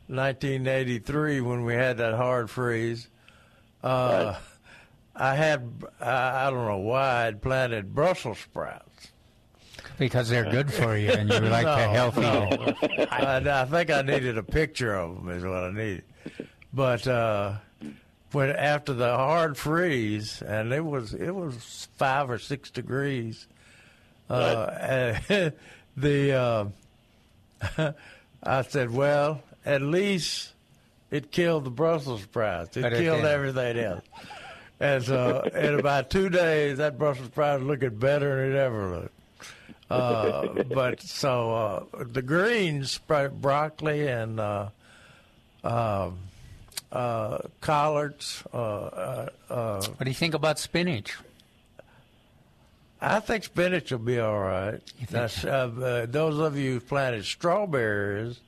1983 when we had that hard freeze. Uh, Right. I had I, I don't know why I'd planted Brussels sprouts. Because they're good for you and you like no, the healthy. no. I, I think I needed a picture of them is what I needed. But uh, when after the hard freeze, and it was it was five or six degrees, uh, the uh, I said, well, at least it killed the Brussels sprouts. It But it killed did. everything else. And so in about two days, that Brussels sprout was looking better than it ever looked. Uh, but so uh, the greens, broccoli and uh, um uh, collards. Uh, uh, uh, What do you think about spinach? I think spinach will be all right. That's, uh, uh, those of you who planted strawberries,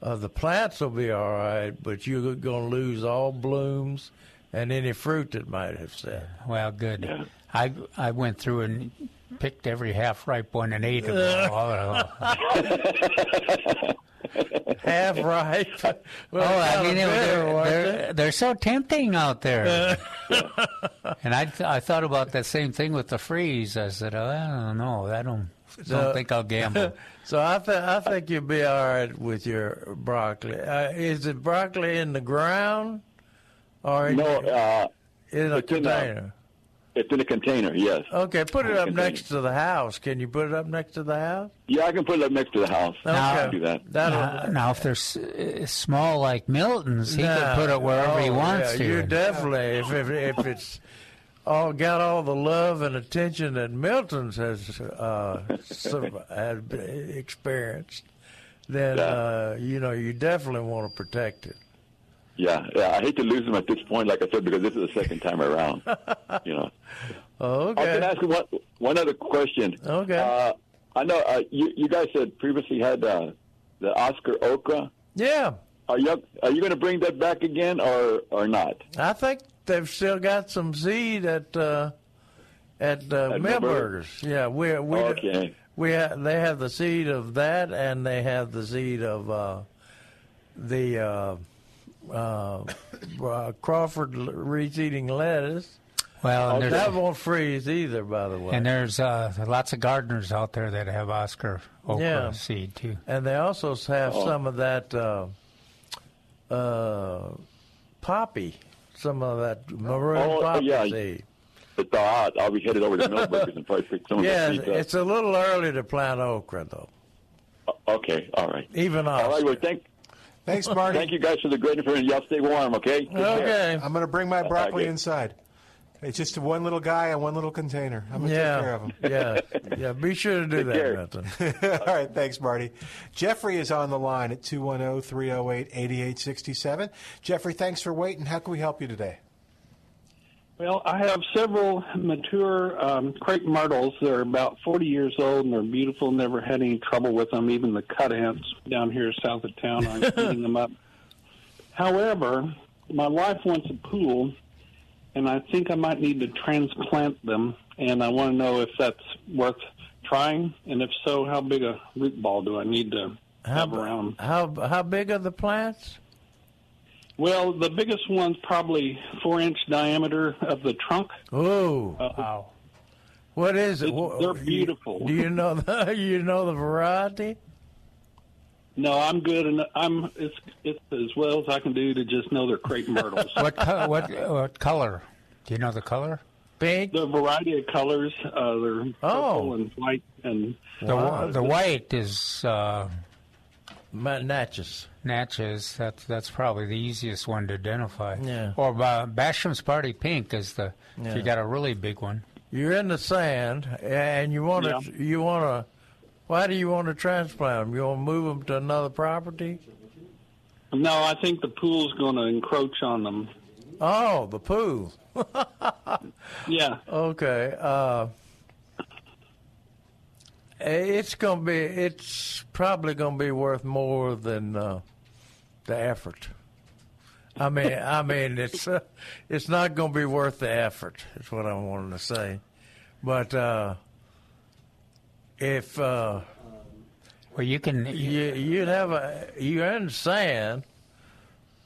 uh, the plants will be all right, but you're going to lose all blooms and any fruit that might have set. Well, good. I I went through and picked every half ripe one and ate them all. Half ripe. well, oh, I mean, kinda they're, they're, they? they're so tempting out there. and I th- I thought about that same thing with the freeze. I said, oh, I don't know. I don't So- don't think I'll gamble. So I think I think you'll be all right with your broccoli. Uh, is it broccoli in the ground or in, No, uh, in a it's in a- container? It's in a container. Yes. Okay, put it up container. next to the house. Can you put it up next to the house? Yeah, I can put it up next to the house. Okay. I can do that. Now, now, if they're s- uh, small like Milton's, he Nah. can put it wherever he Oh, wants yeah, to. You definitely, if, if if it's all got all the love and attention that Milton's has uh, sur- has been experienced, then Yeah. uh, you know you definitely want to protect it. Yeah, yeah. I hate to lose them at this point, like I said, because this is the second time around. you know. Oh, I okay. to ask you one one other question. Okay. Uh, I know uh, you you guys had previously had uh, the Oscar okra. Yeah, Are you are you going to bring that back again or or not? I think they've still got some seed at uh, at uh, At. Milberger's? Yeah, we we Okay. we ha- they have the seed of that, and they have the seed of uh, the uh, uh, Crawford l- reseeding lettuce. Well, and that won't freeze either, by the way. and there's uh, lots of gardeners out there that have Oscar okra Yeah. seed too. And they also have Oh. some of that uh, uh, poppy, some of that maroon Oh, poppy yeah. seed. But uh, I'll, I'll be headed over to Milberger's and probably pick some of Yeah, the seeds up. it's a little early to plant okra, though. Okay, all right. Even All right, Oscar. well, thank, Thanks, Marty. thank you guys for the great information. Y'all stay warm, okay? Take care. Okay. I'm going to bring my broccoli Okay. inside. It's just one little guy and one little container. I'm going to take care of him. yeah, yeah. Be sure to do Take that, care. All right, thanks, Marty. Jeffrey is on the line at 210 308 8867. Jeffrey, thanks for waiting. How can we help you today? Well, I have several mature um, crepe myrtles. They're about 40 years old and they're beautiful. Never had any trouble with them. Even the cut ants down here south of town are eating them up. However, my wife wants a pool, and I think I might need to transplant them. And I want to know if that's worth trying, and if so, how big a root ball do I need to have around? How how big are the plants? Well, the biggest one's probably four inch diameter of the trunk. Oh, Uh, Wow. what is it? It's- they're beautiful. Do you know the you know the variety? No, I'm good, and I'm it's it's as well as I can do to just know they're crepe myrtles. What co- what what color? Do you know the color? Pink. the variety of colors, uh, they're purple Oh. and white, and The wa- the white is uh, Ma- Natchez. Natchez. That's that's probably the easiest one to identify. Yeah. Or uh, Basham's Party Pink is the if you got a really big one. You're in the sand, and you want to Yeah. you want to. Why do you want to transplant them? You want to move them to another property? no, I think the pool's going to encroach on them. Oh, the pool. Yeah, Okay. Uh, it's gonna be. It's probably gonna be worth more than uh, the effort. I mean, I mean, it's uh, it's not gonna be worth the effort. Is what I'm wanting to say. But uh, if uh, Well, you can. you you'd have a you're in sand,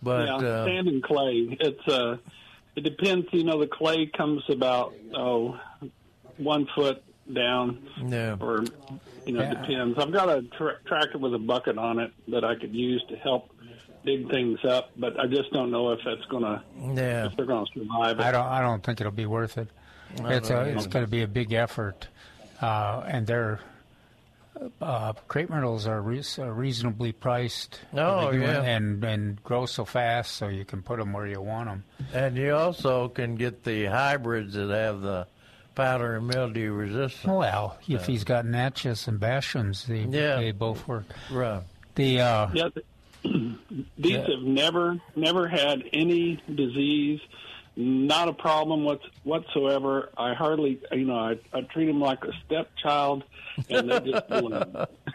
but yeah, uh, sand and clay. It's uh, it depends. You know, the clay comes about oh, one foot down, yeah. or you know, Yeah. depends. I've got a tra- tractor with a bucket on it that I could use to help dig things up, but I just don't know if that's going to Yeah. if they're going to survive it. I don't. I don't think it'll be worth it. It's a, it's going to be a big effort, uh, and they're uh, crepe myrtles are re- are reasonably priced. Oh, yeah. and and grow so fast, so you can put them where you want them. And you also can get the hybrids that have the powder and mildew resistant. Well, if he's got Natchez and Bashams, they Yeah. they both work. Right. The uh, Yeah, th- these have never never had any disease, not a problem what, whatsoever. I hardly, you know, I, I treat them like a stepchild, and they just bloom.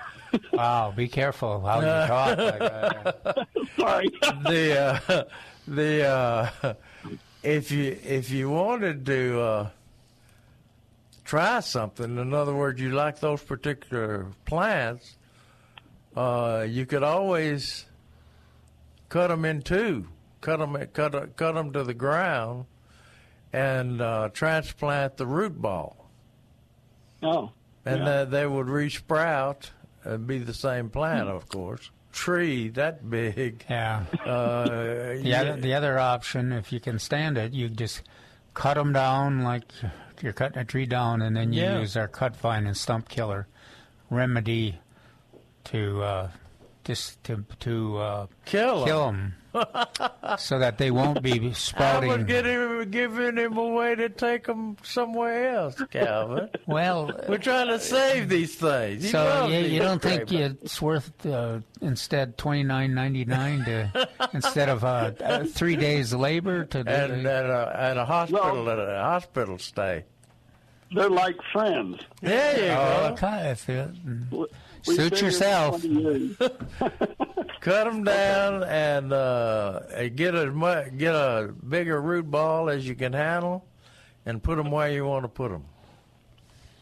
wow, be careful how you talk. Like that. Sorry. the uh, the uh, if you if you wanted to uh, try something, in other words, you like those particular plants, uh, you could always cut them in two, cut them cut cut them to the ground, and uh, transplant the root ball, oh, and Yeah. uh, they would resprout and be the same plant, of course. Tree that big. Yeah. Uh, The, other, the other option, if you can stand it, you just cut them down like you're cutting a tree down, and then you Yeah. use our cut vine and stump killer remedy to uh, just to to uh, Kill kill them, so that they won't be I sprouting. was getting, giving him away to take them somewhere else, Calvin. well, We're trying to save these things. He so you, you don't think you, it's worth uh, instead twenty nine ninety nine to instead of uh, uh, three days labor to do and the- at a, at a hospital, at a hospital stay. they're like friends. There you Oh, go. okay, if it- We've Suit been here for yourself. Cut them down and uh, get a mu- get a bigger root ball as you can handle, and put them where you want to put them.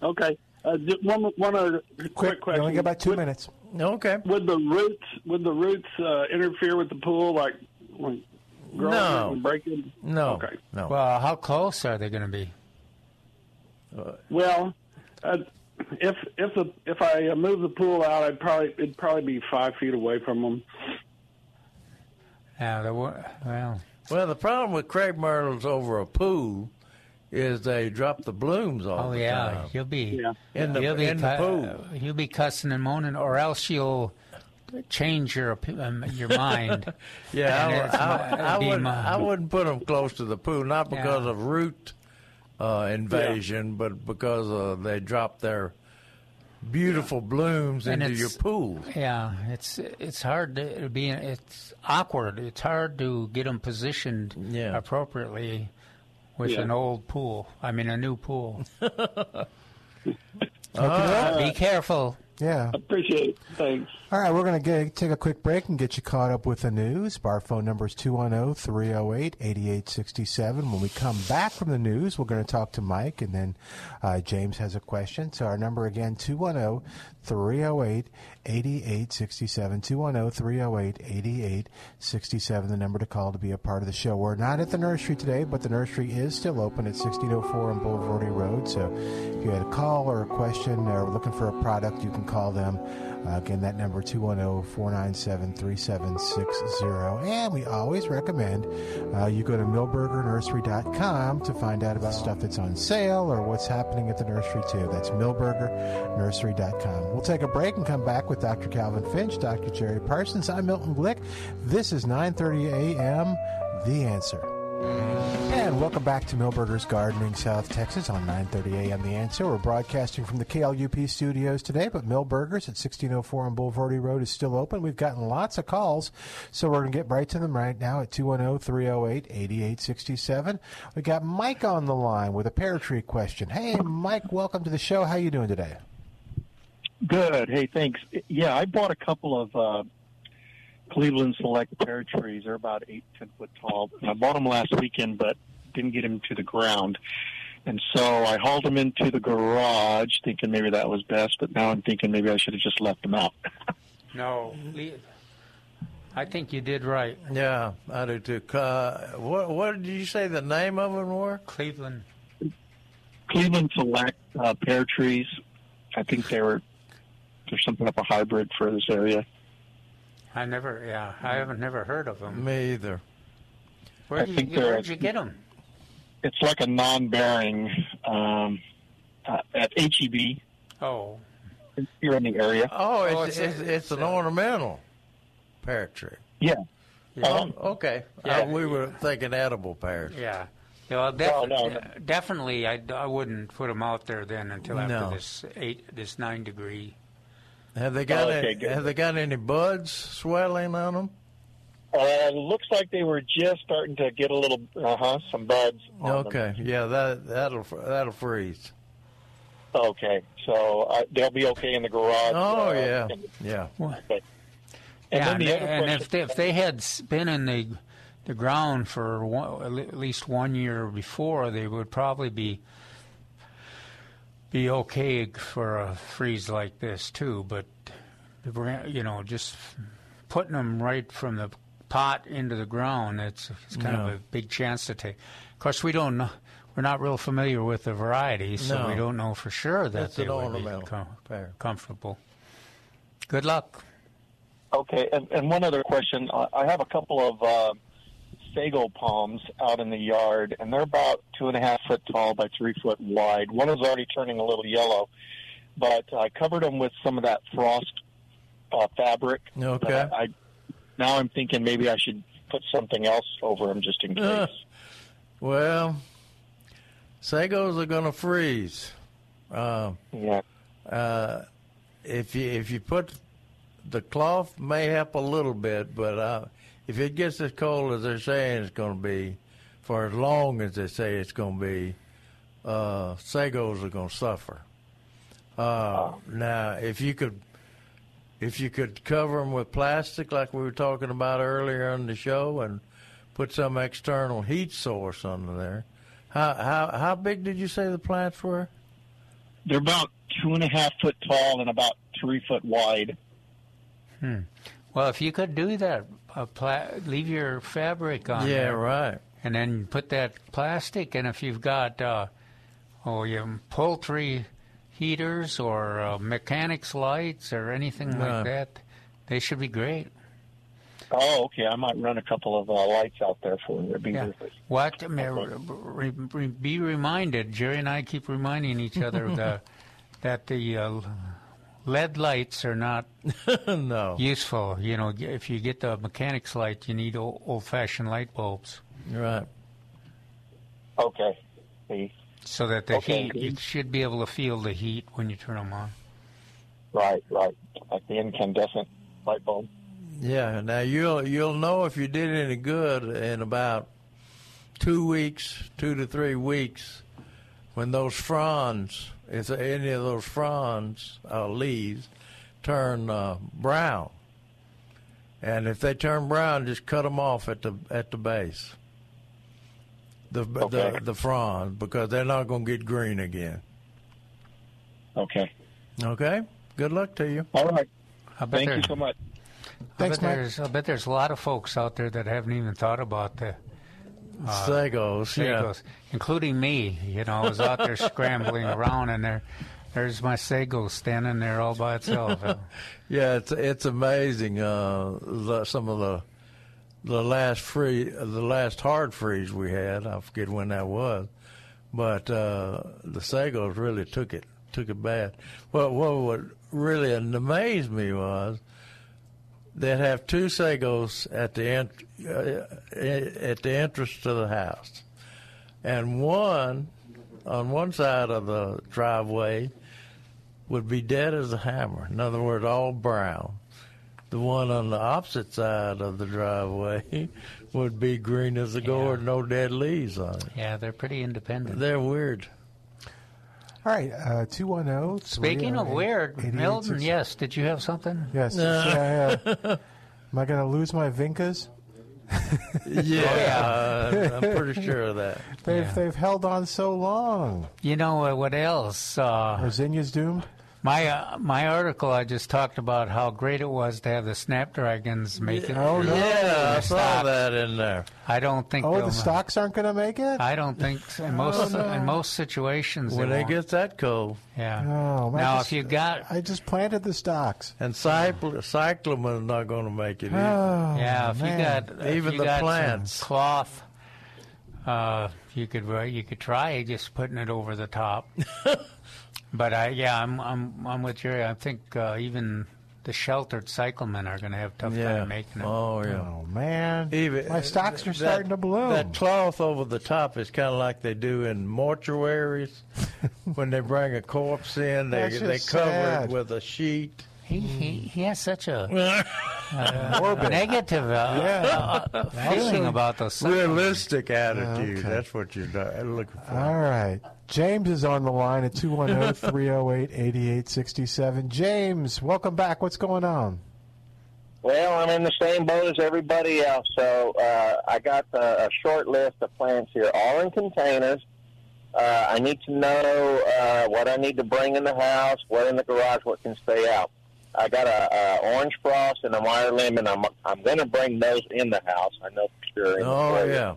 Okay. Uh, one one other quick, Quick, question. you only got about two Would- minutes. Okay. Would the roots would the roots uh, interfere with the pool, like, like growing No. and breaking? No. Okay. No. Well, how close are they going to be? Well, uh, if if the if I uh, move the pool out, I'd probably it'd probably be five feet away from them. Yeah, the, well, Well, the problem with crepe myrtles over a pool is they drop the blooms all oh the yeah, time. you'll be In the- you'll be in the pool. You'll be cussing and moaning, or else you'll change your opi- um, your mind. Yeah, And I, I, I, wouldn't, I wouldn't put them close to the pool, not because Yeah. of root uh, invasion, but because uh, they drop their beautiful blooms And into your pool. Yeah, it's it's hard to be it's awkward. It's hard to get them positioned Yeah. appropriately with Yeah. an old pool. I mean, a new pool. Okay. Be careful. Yeah. Appreciate it. Thanks. All right, we're going to take a quick break and get you caught up with the news. Our phone number is 210 308 8867. When we come back from the news, we're going to talk to Mike, and then uh, James has a question. So our number again, 210 308 8867. 210 308 8867, the number to call to be a part of the show. We're not at the nursery today, but the nursery is still open at 1604 on Bulverde Road. So if you had a call or a question or looking for a product, you can call them. Uh, again, that number 210-497-3760. And we always recommend uh, you go to milbergernursery.com to find out about stuff that's on sale or what's happening at the nursery too. That's milbergernursery.com. We'll take a break and come back with Dr. Calvin Finch, Dr. Jerry Parsons. I'm Milton Glick. This is 9:30 a.m. The Answer. And welcome back to Milberger's Gardening, South Texas on 9:30 a.m. The Answer. We're broadcasting from the KLUP studios today, but Milberger's at 1604 on Bulverde Road is still open. We've gotten lots of calls, so we're going to get right to them right now at 210-308-8867. We got Mike on the line with a pear tree question. Hey, Mike, welcome to the show. How you doing today? Good. Hey, thanks. Yeah, I bought a couple of uh, Cleveland Select pear trees. They're about eight, ten foot tall. I bought them last weekend, but didn't get them to the ground. And so I hauled them into the garage, thinking maybe that was best. But now I'm thinking maybe I should have just left them out. No, I think you did right. Yeah, I do too. Uh, what, what did you say the name of them were? Cleveland. Cleveland Select uh, pear trees. I think they were. There's something up a hybrid for this area. I never, yeah, I haven't never heard of them. Me either. Where'd I you, where'd you get them? It's like a non-bearing um, uh, at HEB. Oh, You're in the area. Oh, it's, Oh, it's, it's- it's, it's, an uh, ornamental pear tree. Yeah. Oh, okay. Yeah. Uh, we were thinking edible pears. Yeah. Yeah, well, def- No, no, no. uh, definitely, I, I wouldn't put them out there then until after No. this eight, this nine degree. Have they got Oh, okay, any. Have they got any buds swelling on them? Uh, looks like they were just starting to get a little, uh huh, some buds. on them. Okay, yeah, that that'll that'll freeze. Okay, so uh, they'll be okay in the garage. Oh uh, yeah, and- yeah. okay. And yeah, then and, and if they, if they had been in the the ground for one, at least one year before, they would probably be be okay for a freeze like this too. But you know, just putting them right from the pot into the ground, it's it's kind No. of a big chance to take. Of course, we don't know. We're not real familiar with the varieties, so No. we don't know for sure that That's they an would be com- comfortable. Good luck. Okay, and, and one other question. I I have a couple of uh, sago palms out in the yard, and they're about two and a half foot tall by three foot wide. One is already turning a little yellow, but I covered them with some of that frost uh, fabric. Okay. But I, now I'm thinking maybe I should put something else over them just in case. Uh, well, sagos are going to freeze. Uh, yeah. Uh, if you if you put the cloth may help a little bit, but uh, if it gets as cold as they're saying it's going to be, for as long as they say it's going to be, uh, sagos are going to suffer. Uh, now, if you could, if you could cover them with plastic, like we were talking about earlier on the show, and put some external heat source under there. How how how big did you say the plants were? they're about two and a half foot tall and about three foot wide. Hmm. Well, if you could do that, uh, pla- leave your fabric on. Yeah, there, right. And then put that plastic. And if you've got uh, oh, you poultry heaters or uh, mechanics lights or anything Right. like that, they should be great. Oh, okay. I might run a couple of uh, lights out there for you. Be Yeah. worth. What? I re, re, be reminded. Jerry and I keep reminding each other the, that the uh, LED lights are not no useful. You know, if you get the mechanics light, you need old, old-fashioned light bulbs. Right. Okay. See. So that the Okay. heat, you should be able to feel the heat when you turn them on. Right, right. Like the incandescent light bulb. Yeah. Now you'll you'll know if you did any good in about two weeks, two to three weeks, when those fronds, if any of those fronds uh, leaves, turn uh, brown. And if they turn brown, just cut them off at the at the base. The Okay. the the fronds because they're not going to get green again. Okay. Okay. Good luck to you. All right. Thank you so much. I Thanks, bet Mike. there's I bet there's a lot of folks out there that haven't even thought about the uh, Sagos, yeah. Including me. You know, I was out there scrambling around, and there, there's my Sago standing there all by itself. Yeah, it's it's amazing. Uh, the, some of the the last free, the last hard freeze we had. I forget when that was, but uh, the Sagos really took it took it bad. Well, what what really amazed me was they'd have two Sagos at the uh, Uh, uh, uh, at the entrance to the house, and one on one side of the driveway would be dead as a hammer. In other words, all brown. The one on the opposite side of the driveway would be green as a gourd, no dead leaves on it. yeah, they're pretty independent. They're weird. All right, uh, 210. Speaking of weird, Milton, yes, did you have something? Yes. yeah, yeah. Am I going to lose my Vincas? Yeah, I'm pretty sure of that. They've, Yeah. they've held on so long. You know uh, what else? Uh, Are Zinnia's doomed? My uh, my article, I just talked about how great it was to have the Snapdragons make it. Oh, no. Yeah, I saw Stock. that in there. I don't think. Oh, the stocks aren't going to make it? I don't think so. in most no. in most situations. When they it won't. that cold. yeah. Oh, man, now, I if you got I just planted the stocks. And cycl- cyclamen not going to make it either. Oh, yeah, if man. you got if Even you the got plants. cloth, uh, you could uh, you could try just putting it over the top. but I yeah, I'm I'm I'm with Jerry. I think uh, even the sheltered cyclamen are going to have a tough Yeah. time making it. Oh, yeah. Oh, man. Even, My stocks are that- starting to bloom. That cloth over the top is kind of like they do in mortuaries when they bring a corpse in. They That's they just cover sad. it with a sheet. He, he he has such a uh, negative uh, Yeah. uh, feeling about those. cyclamen. Realistic attitude. Okay. That's what you're do- looking for. All right. James is on the line at 210 308 8867. James, welcome back. What's going on? Well, I'm in the same boat as everybody else. So uh, I got a, a short list of plants here, all in containers. Uh, I need to know uh, what I need to bring in the house, what in the garage, what can stay out. I got a, a orange frost and a Meyer lemon. I'm I'm going to bring those in the house. I know for sure. Oh yeah.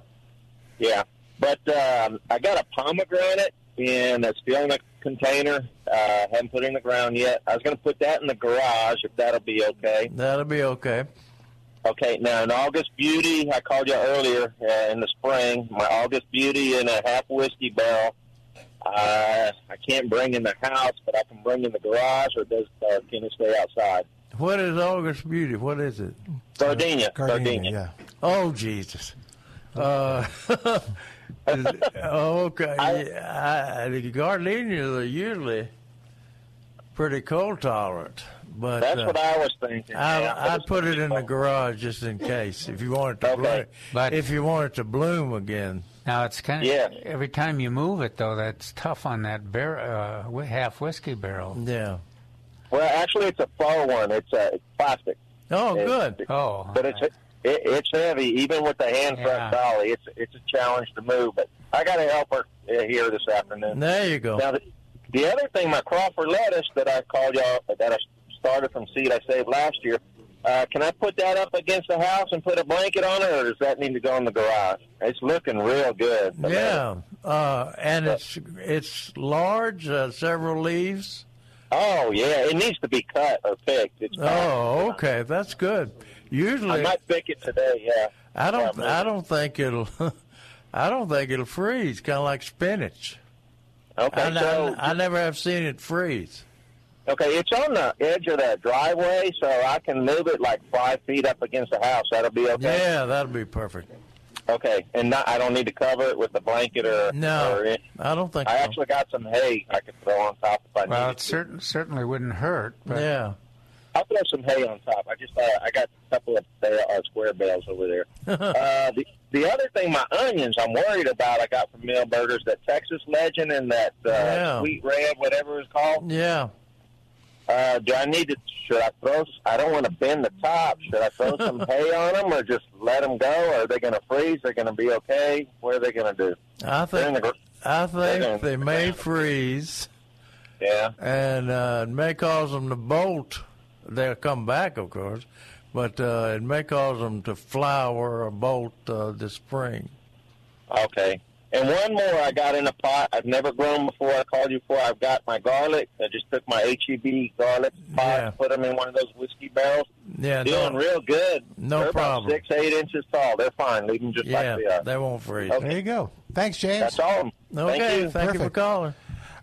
Yeah, but um, I got a pomegranate, and that's still in that's still in a container. Uh, haven't put it in the ground yet. I was going to put that in the garage if that'll be okay. That'll be okay. Okay, now an August Beauty, I called you earlier uh, in the spring. My August Beauty in a half whiskey barrel. Uh, I can't bring in the house, but I can bring in the garage, or does uh, can it stay outside? What is August Beauty? What is it? Gardenia, Gardenia, gardenia. yeah. Oh Jesus. Uh, is- okay. yeah, I, the gardenias are usually pretty cold tolerant, but That's uh, what I was thinking. I, yeah. I'd put it in the garage just in case if you want it to Okay. bloom. But- if you want it to bloom again, Now it's kind of Yeah. every time you move it though, that's tough on that bar- uh, half whiskey barrel. yeah. Well, actually, it's a faux one. It's uh, it's plastic. Oh, It's- good. Oh, but it's it, it's heavy. Even with the hand Yeah. front dolly, it's it's a challenge to move. But I got a helper uh, here this afternoon. There you go. Now, the, the other thing, my Crawford lettuce that I called y'all that I started from seed I saved last year. Uh, can I put that up against the house and put a blanket on it, or does that need to go in the garage? It's looking real good. Yeah, uh, and it's it's large, uh, several leaves. Oh yeah, it needs to be cut or picked. It's Oh, okay, that's good. Usually, I might pick it today. Yeah. I don't. Yeah, I don't think it'll. I don't think it'll freeze. Kind of like spinach. Okay, I, so- I, I never have seen it freeze. Okay, it's on the edge of that driveway, so I can move it like five feet up against the house. That'll be okay. Yeah, that'll be perfect. Okay, and not, I don't need to cover it with a blanket or No, Or. I don't think. I so. actually got some hay I could throw on top if I Well, needed it certain, certainly wouldn't hurt. But Yeah. I'll throw some hay on top. I just uh, I got a couple of uh, square bales over there. uh, the the other thing, my onions, I'm worried about. I got from Milberger's that Texas Legend and that uh, Yeah. Sweet Red, whatever it's called. Yeah. Uh, do I need to? Should I throw? I don't want to bend the top. Should I throw some hay on them, or just let them go? Are they going to freeze? They're going to be okay. What are they going to do? I think. the I think they may freeze, Yeah. and uh, it may cause them to bolt. They'll come back, of course, but uh, it may cause them to flower or bolt uh, this spring. Okay. And one more I got in a pot. I've never grown before. I called you before. I've got my garlic. I just took my HEB garlic pot, Yeah. put them in one of those whiskey barrels. Yeah, Doing no, real good. No They're problem. About six, eight inches tall. They're fine. Leave them just yeah, like they are. they won't freeze. Okay. There you go. Thanks, James. That's all. Okay, Thank you. thank you for calling.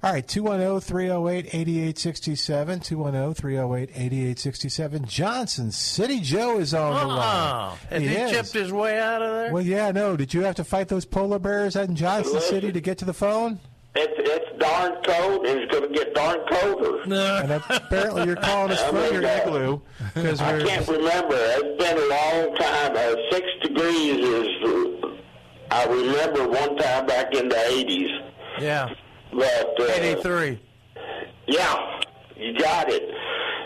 All right, 210 308 8867. 210 308 8867. Johnson City Joe is on the Uh-uh. line. Has he, is. chipped his way out of there? Well, yeah, no. Did you have to fight those polar bears out in Johnson City to get to the phone? It's it's darn cold, and it's going to get darn colder. And apparently you're calling us I from your igloo. Because I we're. can't remember. It's been a long time. Uh, six degrees is. Uh, I remember one time back in the eighties, Yeah, but uh, 83. Yeah, you got it.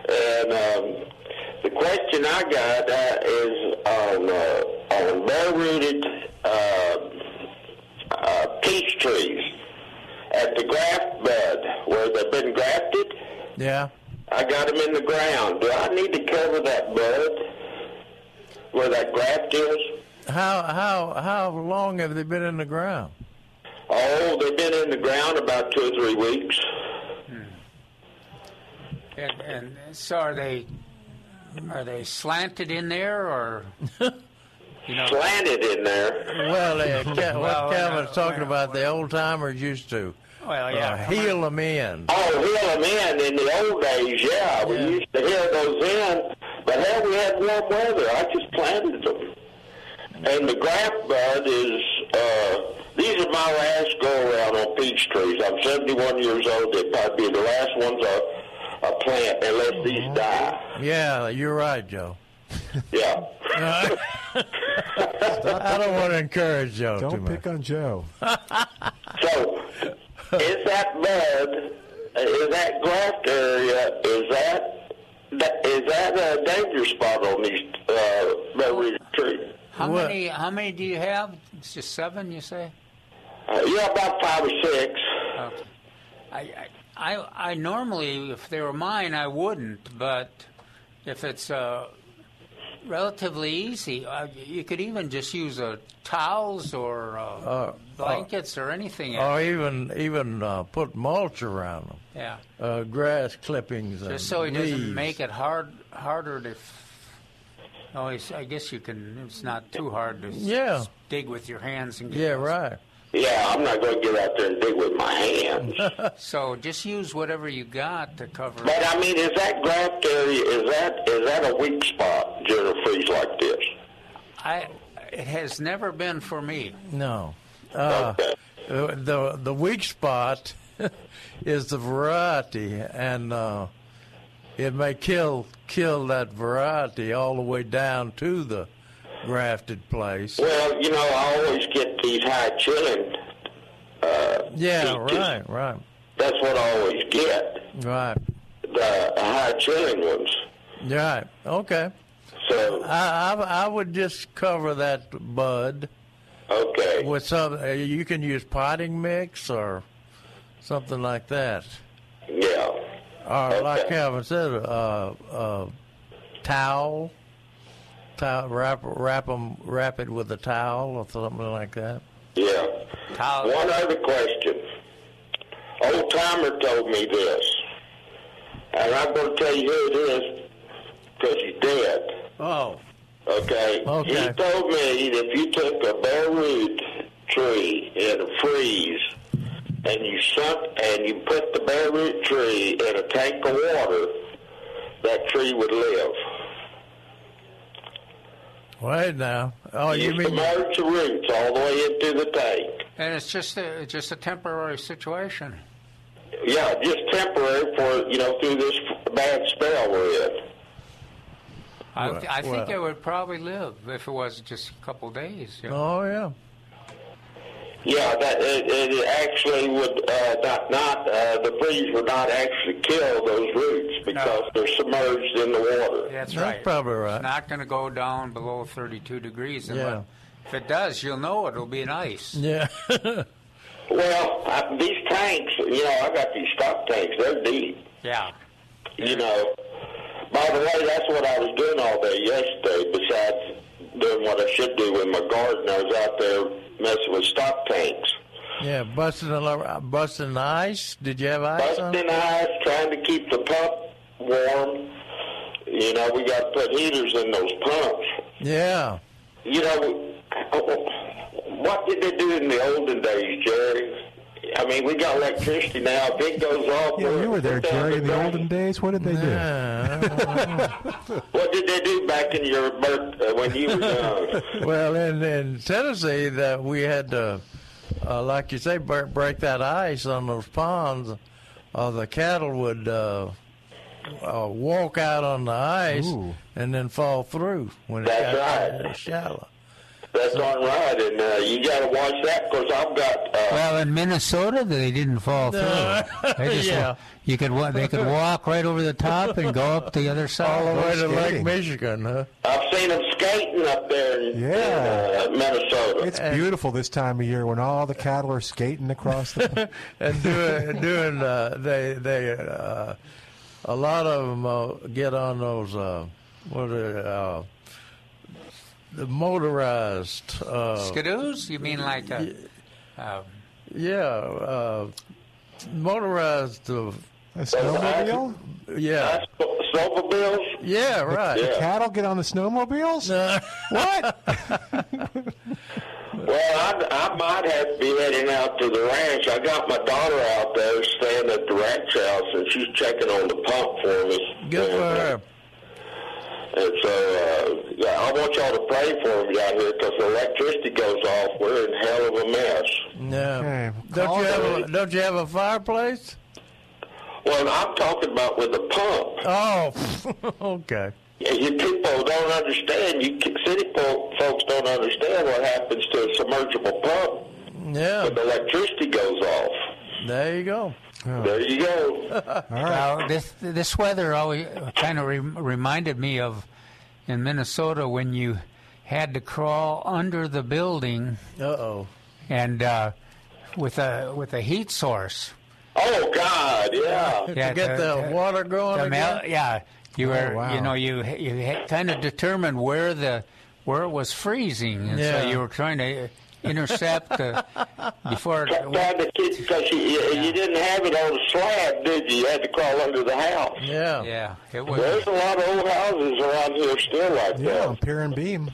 And um, the question I got uh, is on uh, on bare rooted uh, uh, peach trees at the graft bed where they've been grafted. Yeah. I got them in the ground. Do I need to cover that bud where that graft is? How how how long have they been in the ground? Oh, they've been in the ground about two or three weeks. and, and so are they? Are they slanted in there, or you know? Slanted in there. Well, uh, Ca- Well, what Calvin's uh, talking about, the old timers used to Well, yeah. uh, heel them in. Oh, heel them in in the old days, yeah. We Yeah. used to heel those in, but hell, we had warm weather. I just planted them. And the graft bud is, uh, these are my last go around on peach trees. I'm 71 years old. They'd probably be the last ones I, I plant unless these die. Yeah, you're right, Joe. Yeah. I don't want to encourage Joe Don't much. pick on Joe. So, is that bud, is that graft area, is that, that is that a danger spot on these uh, berry trees? How What? many? How many do you have? It's just seven, you say? Uh, yeah, about five or six. Okay. I, I, I, I normally, if they were mine, I wouldn't. But if it's uh, relatively easy, uh, you could even just use uh, towels or uh, Uh, blankets or anything. Or even even uh, put mulch around them, yeah, uh, grass clippings, and just so it leaves. doesn't make it hard harder to. F- oh, I guess you can. It's not too hard to Yeah. s- dig with your hands and get Yeah, those. right. Yeah, I'm not going to get out there and dig with my hands. So just use whatever you got to cover. it. but I mean, is that graft area is that is that a weak spot during a freeze like this? I. It has never been for me. No. Uh, Okay. the the weak spot is the variety, and uh, it may kill kill that variety all the way down to the grafted place. Well, you know, I always get these high chilling. Uh, Yeah, peaches. right, right, That's what I always get. right, The high chilling ones. right. Okay. So I, I I would just cover that bud okay. with some. uh, You can use potting mix or something like that. Yeah. Or like Calvin said, uh, uh, towel, towel, wrap them wrap it with a towel or something like that. Yeah. One other question. Old timer told me this, and I'm going to tell you who it is because he's dead. Oh. Okay. Okay. He told me that if you took a bare root tree in a freeze and you sunk and you put the bare root tree in a tank of water, that tree would live. Wait now. Oh, you you mean submerge the roots all the way into the tank. And it's just a, just a temporary situation. Yeah, just temporary for you know through this bad spell we're in. I, Well- I think well- it would probably live if it was just a couple days. you oh, know. Oh yeah. Yeah, that it, it actually would uh, not not uh, the freeze would not actually kill those roots because they're submerged in the water. That's right. probably right. It's not going to go down below 32 degrees. Yeah. If it does, you'll know it'll be nice. Yeah. Well, I, these tanks, you know, I got these stock tanks. They're deep. Yeah. You know. By the way, that's what I was doing all day yesterday. Besides doing what I should do with my garden, I was out there messing with stock tanks. Yeah, busting the busting ice. Did you have ice on? busting ice, trying to keep the pump warm. You know, we got to put heaters in those pumps. Yeah. You know, what did they do in the olden days, Jerry? I mean, we got electricity now. If it goes off, Yeah, you were there, Jerry, to in the ground. olden days. What did they do? What did they do back in your birth uh, when you were young? well, in in Tennessee, that we had to, uh, like you say, break, break that ice on those ponds, or the cattle would uh, uh, walk out on the ice and then fall through when it That's got right. uh, shallow. That's not right, and uh, you got to watch that because I've got. Uh, Well, in Minnesota, they didn't fall through. They just Yeah. wa- you could wa- they could walk right over the top and go up the other side. All the way to Lake Michigan, huh? I've seen them skating up there in, Yeah. in uh, Minnesota. It's beautiful this time of year when all the cattle are skating across the. and doing doing uh, they they uh, a lot of them uh, get on those uh, what are they, uh, the motorized uh, Skidoos? You mean like a, uh, yeah uh, motorized uh, A snowmobile? yeah snowmobiles yeah right The cattle get on the snowmobiles? what? Well, I, I might have to be heading out to the ranch. I got my daughter out there staying at the ranch house, and she's checking on the pump for me. Good for her. And so, uh, yeah, I want y'all to pray for me out here because the electricity goes off. We're in hell of a mess. Yeah. Don't you have a, don't you have a fireplace? Well, I'm talking about with the pump. Oh, okay. Yeah, you people don't understand. You city folks don't understand what happens to a submergible pump Yeah. when the electricity goes off. There you go. There you go. Now, this this weather always kind of re- reminded me of in Minnesota when you had to crawl under the building. Uh oh. And uh, with a with a heat source. Oh God, yeah. To get the water going the again? mel- yeah, you Oh, were wow. you know you you kind of determined where the where it was freezing, and Yeah. so you were trying to intercept uh, before. Trying to keep because you, you, you didn't have it on the slab, did you? You had to crawl under the house. Yeah. Yeah. It was. There's a lot of old houses around here still like Yeah, that. on Pier and Beam.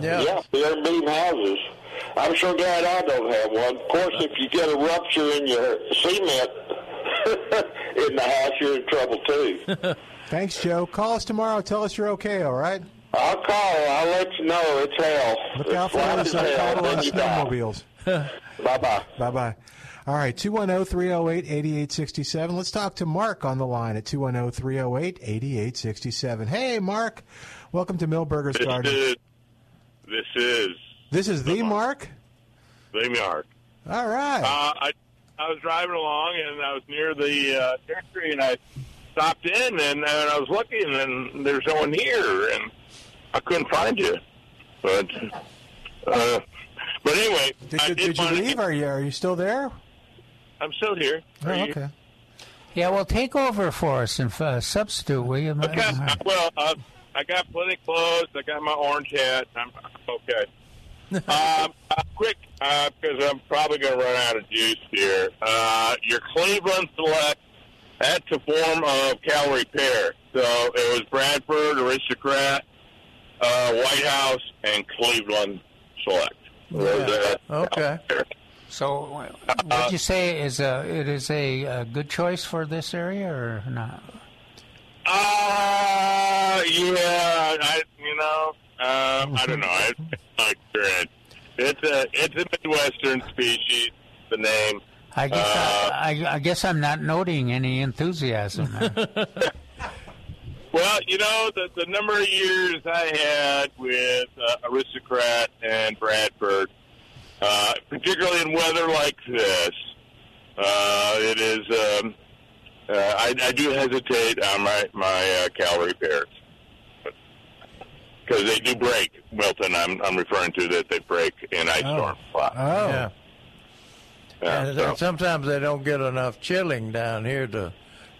Yeah, they're beam houses. I'm sure glad I don't have one. Of course, if you get a rupture in your cement in the house, you're in trouble too. Thanks, Joe. Call us tomorrow. Tell us you're okay, all right? I'll call. I'll let you know. It's hell. Look out for It's those light as on then snowmobiles. Bye bye. Bye bye. All right, oh, 210 308 8867. Let's talk to Mark on the line at oh, 210 308 8867. Hey, Mark. Welcome to Milberger's This Garden. is this is This is the Mark? the Mark. All right. Uh, I I was driving along and I was near the uh, territory and I stopped in and, and I was looking and there's no one here and I couldn't find you. But uh, but anyway, Did, I you- did, did you find leave? Are you, are you still there? I'm still here. Oh, Are you- okay. Yeah, well, take over for us and uh, substitute, will you? Okay. Well, uh, I got plenty of clothes. I got my orange hat. I'm okay. um, uh, quick, because I'm probably going to run out of juice here. Uh, your Cleveland Select, that's a form of Callery pear. So it was Bradford, Aristocrat, uh, White House, and Cleveland Select. Those are- Okay. So, would you say is a it is a, a good choice for this area or not? Uh, yeah, I, you know, um, I don't know. I, my experience. It's a it's a midwestern species. The name. I guess Uh, I, I, I guess I'm not noting any enthusiasm. there. Well, you know, the, the number of years I had with uh, Aristocrat and Bradford, uh, particularly in weather like this, uh, it is, um, uh, I, I do hesitate on my, my uh, Callery pears. Because they do break, Milton. I'm, I'm referring to that they break in ice storms. a lot. Yeah. Yeah, and so- sometimes they don't get enough chilling down here to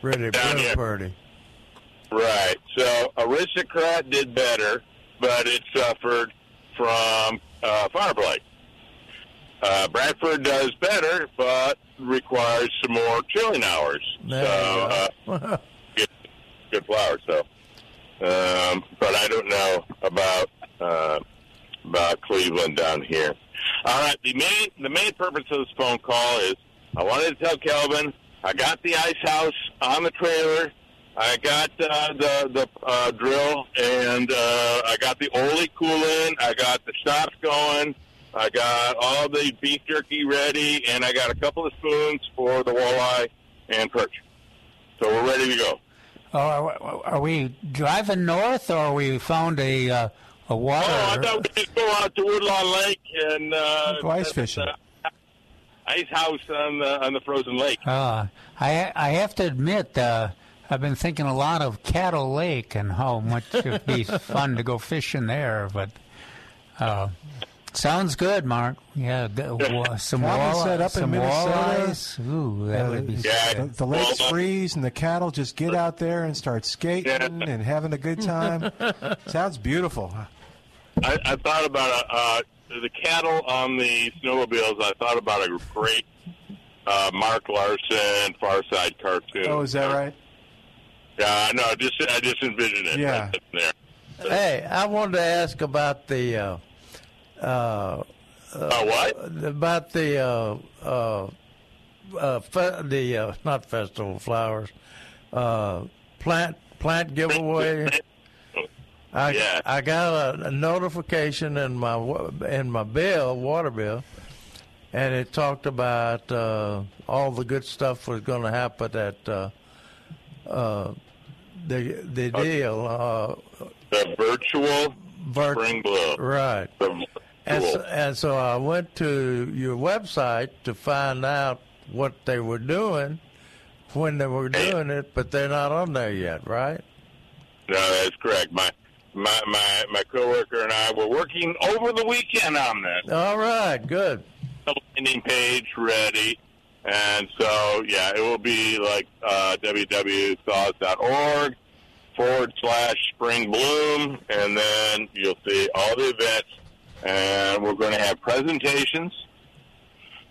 really Down bloom here. pretty. Right. So Aristocrat did better, but it suffered from uh, fire blight. Uh, Bradford does better, but requires some more chilling hours. There so uh, good, good flower. So, um, but I don't know about uh, about Cleveland down here. All right. The main the main purpose of this phone call is I wanted to tell Calvin I got the ice house on the trailer. I got uh, the the uh, drill, and uh, I got the Oli coolant. I got the stops going. I got all the beef jerky ready, and I got a couple of spoons for the walleye and perch. So we're ready to go. Oh, are, are we driving north, or we found a uh, a water? Oh, I thought we'd go out to Woodlawn Lake and uh, Go ice fishing. uh, ice house on the on the frozen lake. Uh, I I have to admit, uh, I've been thinking a lot of Cattle Lake and how much it'd be fun to go fishing there. But uh, sounds good, Mark. Yeah, g- wa- some Calvin wall, said up in some Minnesota, walleyes. Ooh, that Uh, would be. the, the lakes freeze and the cattle just get out there and start skating and having a good time. Sounds beautiful. I, I thought about uh, uh, the cattle on the snowmobiles. I thought about a great uh, Mark Larson Far Side cartoon. Oh, is that right? Yeah, I know. Just I just envisioned it. Yeah. right there. Hey, I wanted to ask about the uh, uh, uh, what? About the uh, uh, uh, fe- the uh, not festival flowers, uh, plant plant giveaway. I I got a, a notification in my in my bill, water bill, and it talked about uh, all the good stuff was going to happen at uh, uh, the the deal. Uh, The virtual Virt- spring. Right. The And so, and so I went to your website to find out what they were doing when they were doing it, but they're not on there yet, right? No, that's correct. My my my my coworker and I were working over the weekend on this. All right, good. The landing page ready, and so yeah, it will be like uh, www.saws.org forward slash spring bloom, and then you'll see all the events, and we're going to have presentations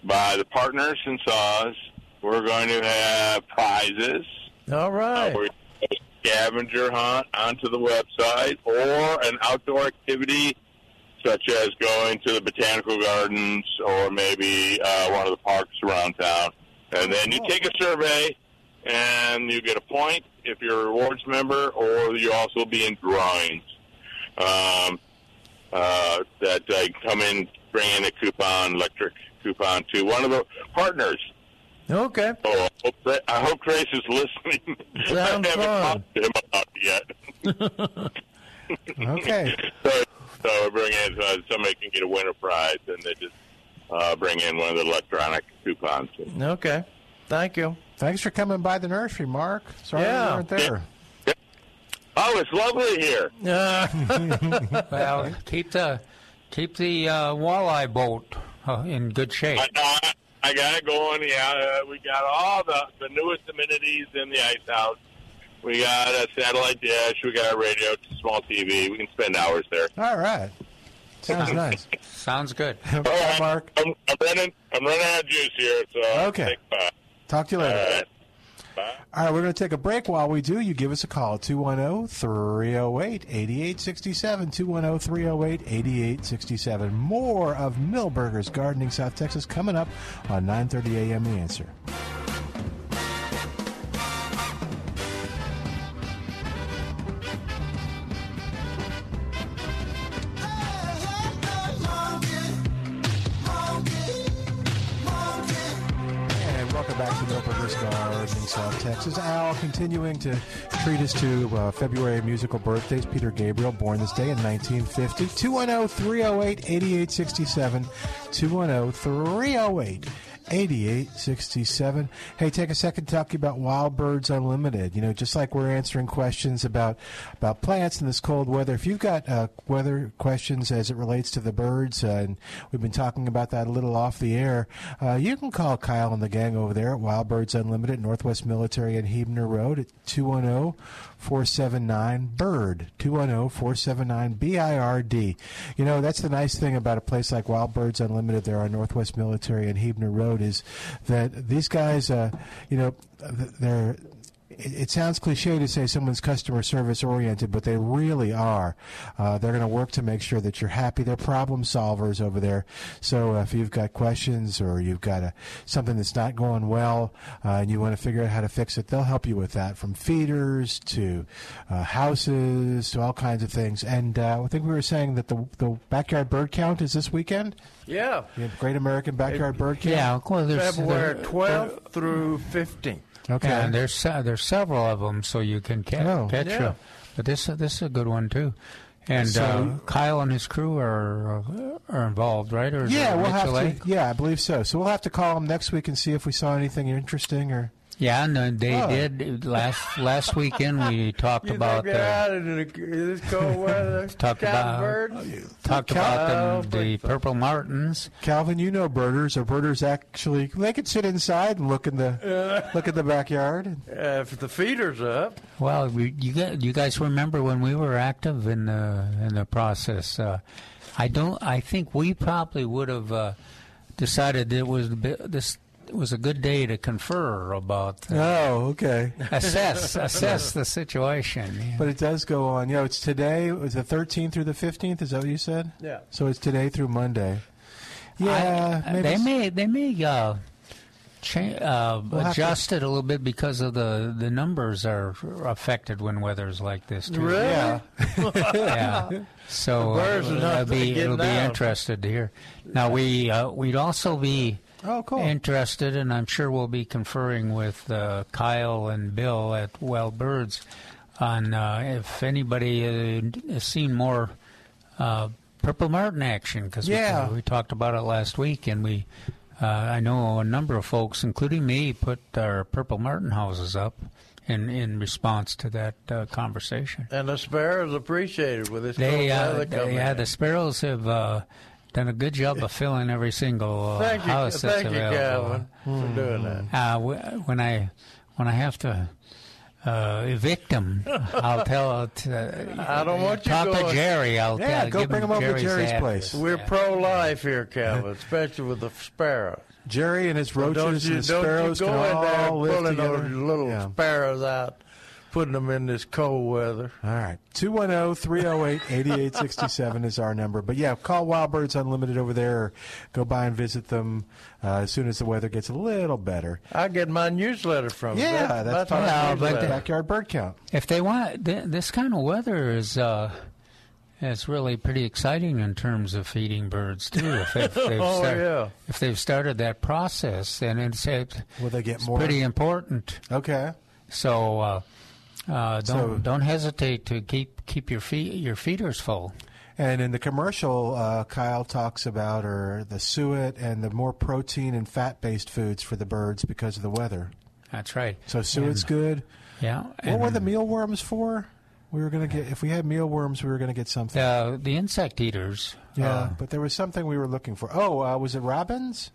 by the partners in Saws. We're going to have prizes. All right. Uh, scavenger hunt onto the website or an outdoor activity such as going to the botanical gardens or maybe uh, one of the parks around town. And then you take a survey and you get a point if you're a rewards member or you also be in drawings um, uh, that uh, come in, bring in a coupon, electric coupon to one of the partners. Okay. Oh, I hope, Tra- I hope Trace is listening. Sounds I haven't fun. talked to him about it yet. Okay. so, so we bring in uh, somebody can get a winner prize, and they just uh, bring in one of the electronic coupons. Okay. Thank you. Thanks for coming by the nursery, Mark. Sorry Yeah. we weren't there. Oh, it's lovely here. well, keep the keep the uh, walleye boat uh, in good shape. I, I, I got it going. Yeah, uh, we got all the the newest amenities in the ice house. We got a satellite dish. We got a radio, small TV. We can spend hours there. All right. Sounds nice. Sounds good. Okay, Mark. I'm, I'm running. I'm running out of juice here. So Okay. Take. Talk to you later. All right. All right, we're going to take a break. While we do, you give us a call 210 308 8867. 210 308 8867. More of Milberger's Gardening South Texas coming up on 9:30 a.m. The Answer. Back to Milberger's Gardening South Texas. Al continuing to treat us to uh, February musical birthdays. Peter Gabriel, born this day in 1950. 210 308 8867. 210 308 8867. Hey, take a second to talk about Wild Birds Unlimited. You know, just like we're answering questions about about plants in this cold weather, if you've got uh, weather questions as it relates to the birds, uh, and we've been talking about that a little off the air, uh, you can call Kyle and the gang over there at Wild Birds Unlimited, Northwest Military and Huebner Road at 210 479 BIRD. 210 479 BIRD. You know, that's the nice thing about a place like Wild Birds Unlimited there on Northwest Military and Huebner Road is that these guys, uh, you know, they're it, it sounds cliche to say someone's customer service oriented, but they really are. Uh, they're going to work to make sure that you're happy. They're problem solvers over there. So if you've got questions or you've got a, something that's not going well uh, and you want to figure out how to fix it, they'll help you with that from feeders to uh, houses to all kinds of things. And uh, I think we were saying that the, the backyard bird count is this weekend. Yeah. Great American Backyard Bird Count. Yeah, well, there's February 12th through 15th. Okay. And there's se- there's several of them, so you can ca- Oh. catch Yeah. them. But this this is a good one too. And So- uh, Kyle and his crew are uh, are involved, right? Or Yeah, we'll have to. Yeah, I believe so. So we'll have to call them next week and see if we saw anything interesting or. Yeah, and uh, they Oh. did last last weekend. We talked You about think they're uh, out in this cold weather? Talked about- birds? talked Cal- about them, the so. purple martins. Calvin, you know birders. Are birders actually? They could sit inside and look in the look at the backyard. Uh, if the feeder's up. Well, we, you gu- you guys remember when we were active in the in the process? Uh, I don't. I think we probably would have uh, decided it was a bit, this was a good day to confer about uh, Oh, okay. assess assess the situation. yeah. But it does go on. You know, it's today. It was the 13th through the 15th. Is that what you said? Yeah. So it's today through Monday. Yeah, I- maybe they it's- may they may uh, cha- uh, We'll have to- adjust it a little bit because of the the numbers are affected when weather's like this too. Really? Yeah. yeah. So uh, birds are it'll be getting it'll be out. interested to hear. Now we uh, we'd also be Oh, cool. interested, and I'm sure we'll be conferring with uh, Kyle and Bill at Well Birds on uh, if anybody uh, has seen more uh, Purple Martin action because Yeah. we, we talked about it last week, and we. Uh, I know a number of folks, including me, put our Purple Martin houses up in, in response to that uh, conversation. And the sparrows appreciated it with this They, uh, they- yeah, in. the sparrows have uh, done a good job of filling every single uh, Thank you, house that's thank you, available. Calvin, for doing that. Uh, w- when I when I have to uh, evict them, I'll tell. I don't want you talk going- to Jerry. I'll Yeah, tell, go give bring 'em over to Jerry's Jerry's address. place. We're pro-life here, Calvin, especially with the sparrows. Jerry and his roaches don't and you, the don't sparrows you go can in there all live pulling together. those little Yeah. sparrows out, putting them in this cold weather. All right. 210 308 8867 is our number. But yeah, call Wild Birds Unlimited over there or go by and visit them uh, as soon as the weather gets a little better. I get my newsletter from them. Yeah, That- that's, my fine. Yeah, but. Backyard bird count. If they want th- this kind of weather is. Uh, it's really pretty exciting in terms of feeding birds too. If, if they've Oh, start- yeah. if they've started that process, then it's, it, Will they get it's more? pretty important. Okay. So uh, uh, don't So- don't hesitate to keep keep your feed, your feeders full. And in the commercial, uh, Kyle talks about or the suet and the more protein and fat based foods for the birds because of the weather. That's right. So suet's good. Yeah. What were the mealworms for? We were going to get if we had mealworms, we were going to get something. uh, the insect eaters? Yeah, uh, but there was something we were looking for. Oh, uh, was it robins?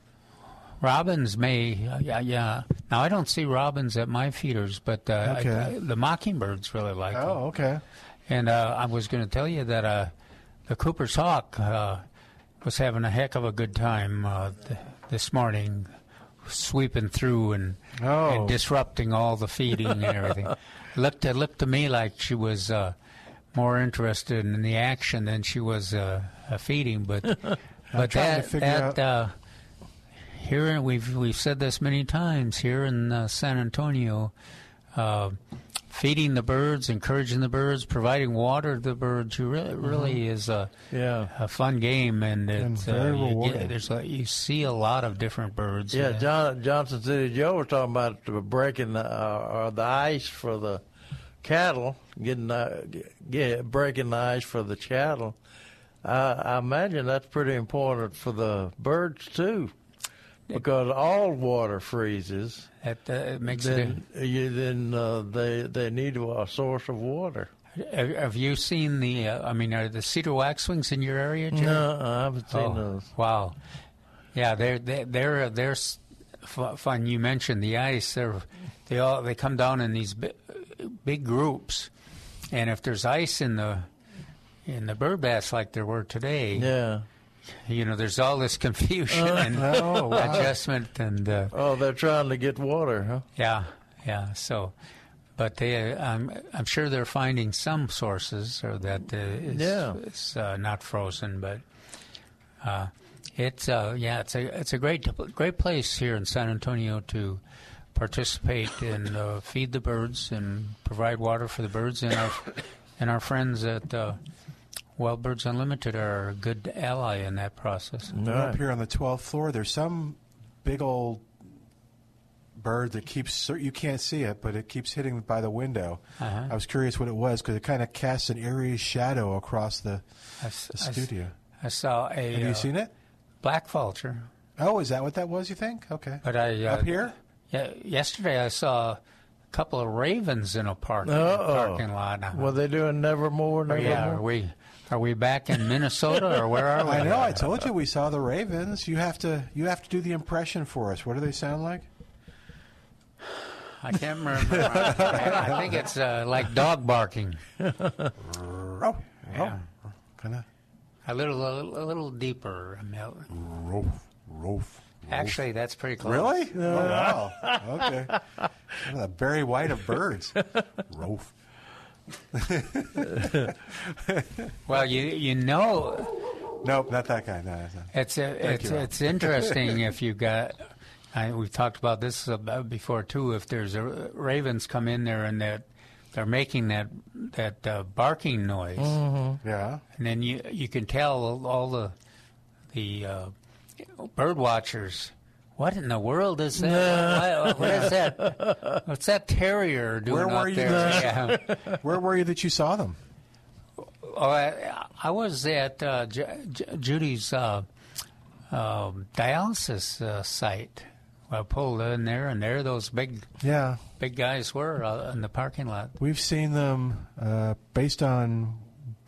Robins may, uh, yeah, yeah. Now I don't see robins at my feeders, but uh, Okay. I- the mockingbirds really like them. Oh, okay. And uh, I was going to tell you that uh, the Cooper's hawk uh, was having a heck of a good time uh, th- this morning, sweeping through and, Oh. and disrupting all the feeding and everything. It looked it looked to me like she was more interested in the action than she was feeding, but but that that here we've we've said this many times here in uh, San Antonio. Uh, feeding the birds, encouraging the birds, providing water to the birds, you really really is a Yeah. a fun game, and it's very uh, you, rewarding. get, there's a, you see a lot of different birds. Yeah, uh, John, Johnson City Joe was talking about breaking the, uh, uh, the ice for the cattle, getting uh, get, breaking the ice for the cattle. Uh, I imagine that's pretty important for the birds too, because all water freezes. That uh, it makes then you, then uh, they they need a source of water. Have, you seen the? Uh, I mean, are the cedar waxwings in your area? No, I haven't seen Oh, those. Wow, yeah, they're they're they're, they're fun. You mentioned the ice. They're they all they come down in these big, big groups, and if there's ice in the in the bird baths like there were today, Yeah. You know, there's all this confusion and Oh, wow. adjustment and. Uh, Oh, they're trying to get water, huh? yeah, yeah. So, but they, I'm, I'm sure they're finding some sources or that uh, it's, Yeah. it's uh, not frozen, but uh, it's uh, yeah, it's a it's a great great place here in San Antonio to participate and uh, feed the birds and provide water for the birds and our and our friends at uh, Wild Birds Unlimited are a good ally in that process. We're Up here on the 12th floor, there's some big old bird that keeps, you can't see it, but it keeps hitting by the window. Uh-huh. I was curious what it was because it kind of casts an eerie shadow across the, I s- the studio. I saw a. Have you uh, seen it? Black vulture. Oh, is that what that was, you think? Okay. But I uh, Up here? Yeah, yesterday I saw a couple of ravens in a park Uh-oh. parking lot. Uh, Were they doing Nevermore? oh, yeah, are we are we back in Minnesota or where are we? I know. I told you we saw the ravens. You have to. You have to do the impression for us. What do they sound like? I can't remember. I, I think it's uh, like dog barking. Oh, Yeah. kind of. A little, a little, a little deeper. Roof, roof. Actually, that's pretty close. Really? Oh, wow. Okay. The Barry White of birds. Roof. Well, you you know, Nope, not that guy. No, not. it's a, it's you, it's interesting if you got. I, we've talked about this about before too. If there's a ravens come in there and that they're making that that uh, barking noise, Yeah. and then you you can tell all the the uh, bird watchers. What in the world is that? what, what is that? What's that terrier doing Where out were you? there? that- Yeah. Where were you that you saw them? Oh, I, I was at uh, J- J- Judy's uh, um, dialysis uh, site. I pulled in there, and there those big Yeah. big guys were uh, in the parking lot. We've seen them uh, based on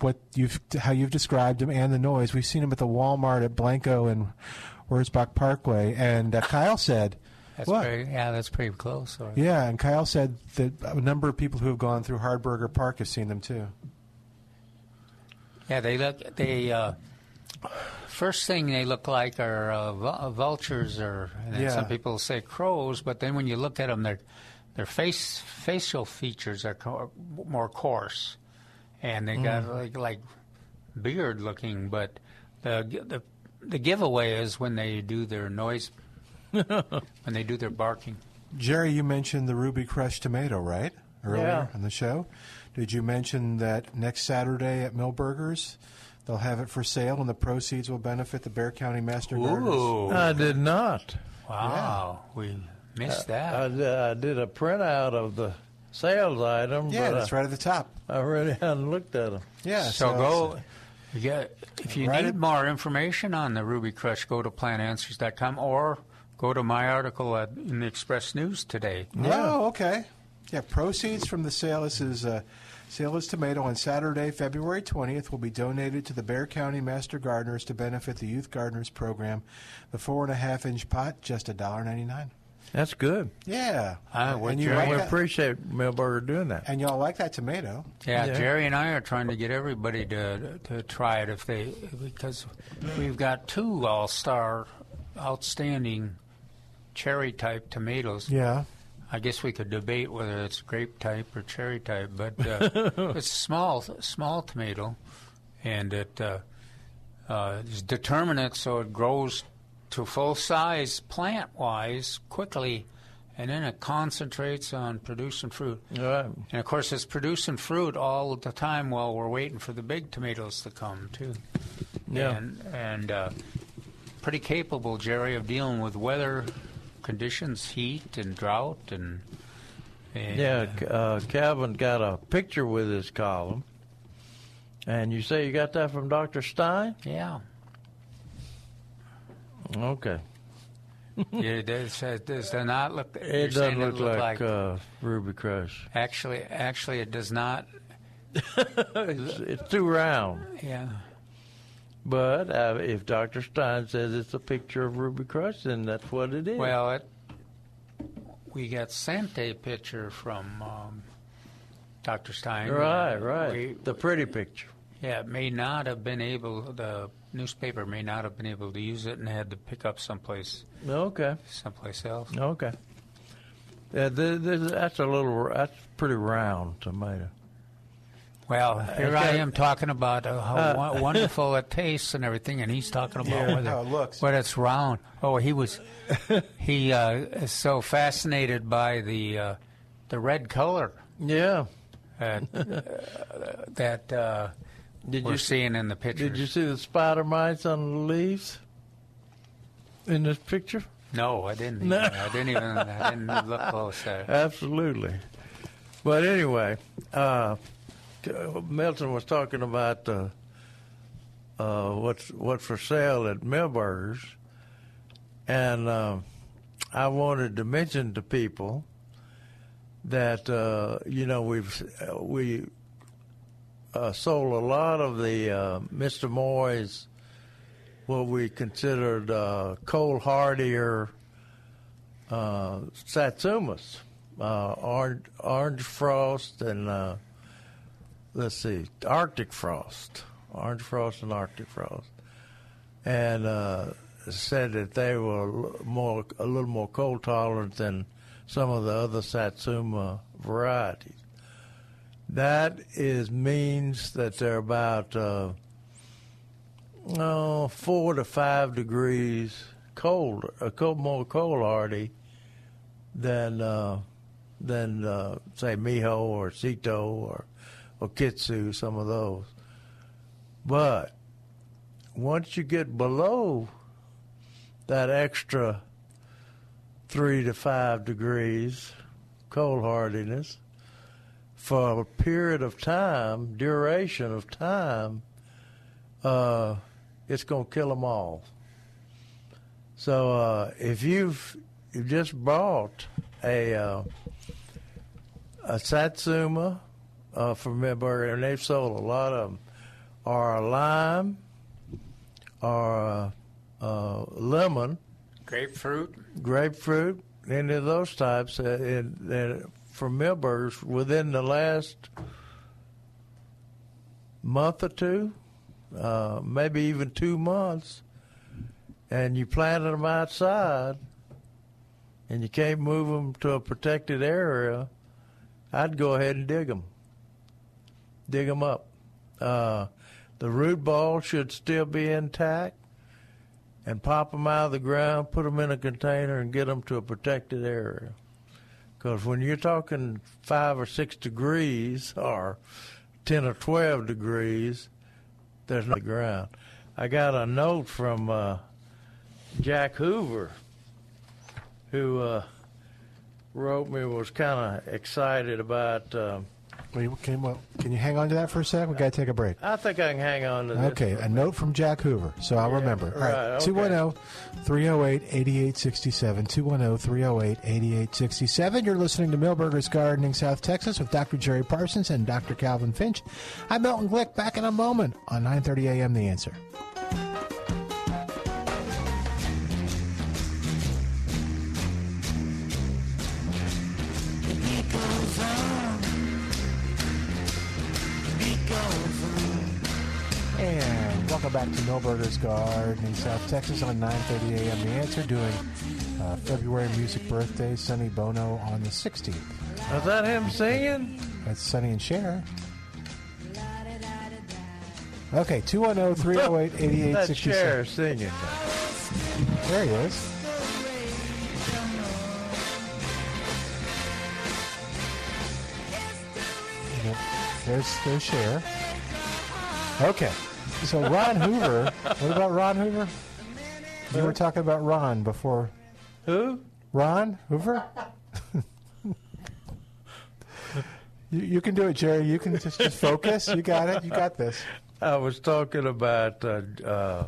what you've how you've described them and the noise. We've seen them at the Walmart at Blanco and Wurzbach Parkway. And uh, Kyle said, That's "What? pretty, yeah, that's pretty close. Or, Yeah, and Kyle said that a number of people who have gone through Hardberger Park have seen them too. Yeah, they look. They uh, first thing they look like are uh, vultures, or and Yeah. some people say crows. But then when you look at them, their their face facial features are co- more coarse, and they got Mm. like like beard looking. But the the the giveaway is when they do their noise, when they do their barking. Jerry, you mentioned the Ruby Crush tomato, right? Earlier Yeah. on the show. Did you mention that next Saturday at Milberger's they'll have it for sale and the proceeds will benefit the Bexar County Master Gardeners? I did not. Wow, we missed that. I, did- I did a printout of the sales item. Yeah, but that's I, right at the top. I really hadn't looked at them. Yeah, So, go. You get, if you Right need more information on the Ruby Crush, go to plantanswers.com or go to my article at, in the Express News today. Oh, okay. Yeah, proceeds from the sale. This is uh, Sale tomato on Saturday, February 20th, will be donated to the Bexar County Master Gardeners to benefit the Youth Gardeners Program. The four and a half inch pot, just $1.99. That's good. Yeah. I would and you Jerry- like We that? appreciate Milberger doing that. And y'all like that tomato? Yeah, Yeah. Jerry and I are trying to get everybody to to try it if they because we've got two all-star, outstanding cherry type tomatoes. Yeah. I guess we could debate whether it's grape type or cherry type, but uh, it's a small small tomato, and it uh, uh, is determinate so it grows to full size plant wise quickly, and then it concentrates on producing fruit. Right. And of course, it's producing fruit all the time while we're waiting for the big tomatoes to come too. Yeah. And and uh, pretty capable, Jerry, of dealing with weather conditions, heat and drought, and, and Yeah, uh, Calvin got a picture with his column. And you say you got that from Dr. Stein? Yeah. Okay. yeah, it does, it does not look. It doesn't look like, like uh, Ruby Crush. actually, actually, it does not. it's, it's too round. Yeah. But uh, if Dr. Stein says it's a picture of Ruby Crush, then that's what it is. Well, it, we got sent a picture from um, Dr. Stein. right, right. we- the pretty picture. Yeah, it may not have been able. The newspaper may not have been able to use it and had to pick up someplace. Okay. Someplace else. Okay. Yeah, th th that's a little. That's pretty round tomato. Well, here I am talking about uh, how Uh, wo- wonderful it tastes and everything, and he's talking about Yeah, whether how it looks. whether it's round. Oh, he was he uh, is so fascinated by the uh, the red color. Yeah. Uh, that uh, Did we're you seeing in the picture. Did you see the spider mites on the leaves in this picture? No, I didn't. Even, No. I didn't even. I didn't look close there. Absolutely. But anyway, uh, Milton was talking about uh, uh, what's what's for sale at Milberger's, and uh, I wanted to mention to people that uh, you know we've we uh, sold a lot of the uh, Mr. Moy's what we considered uh, cold hardier uh, satsumas, uh, orange, orange frost, and uh, let's see, Arctic frost, orange frost and Arctic frost, and uh, said that they were more a little more cold tolerant than some of the other satsuma varieties. That is means that they're about uh, oh, four to five degrees cold, a cold, more cold hardy than uh, than uh, say Miho or Sito or or Kitsu, some of those. But once you get below that extra three to five degrees cold hardiness for a period of time, duration of time, uh, it's going to kill them all. So uh, if you've you just bought a uh, a Satsuma uh, from Milberger, and they've sold a lot of them, or a lime, or a, lemon, Grapefruit. grapefruit, any of those types, uh, in, from Milberger's within the last month or two, uh, maybe even two months, and you planted them outside, and you can't move them to a protected area, I'd go ahead and dig them. Dig them up. Uh, the root ball should still be intact and pop them out of the ground, put them in a container, and get them to a protected area. Because when you're talking five or six degrees, or ten or twelve degrees, there's no ground. I got a note from uh, Jack Hoover, who uh, wrote me was kind of excited about uh, Can, well, can you hang on to that for a sec? We got to take a break. I think I can hang on to this. Okay, a note from Jack Hoover, so I'll remember. All right, right, 210 308 8867. 210 308 8867. You're listening to Milberger's Gardening, South Texas, with Dr. Jerry Parsons and Dr. Calvin Finch. I'm Milton Glick, back in a moment on 9:30 a.m. The Answer. Welcome back to Milberger's Gardening, South Texas on 9:30 a.m. The Answer, doing uh, February music birthday. Sonny Bono on the 16th. Is that him singing? That's Sonny and Cher. Okay, oh, 210 308 That 8867. chair singing. There he is. There's there's Cher. Okay, so Ron Hoover. What about Ron Hoover? You were talking about Ron before. Who? Ron Hoover. you, you can do it, Jerry. You can just, just focus. You got it. You got this. I was talking about uh, uh,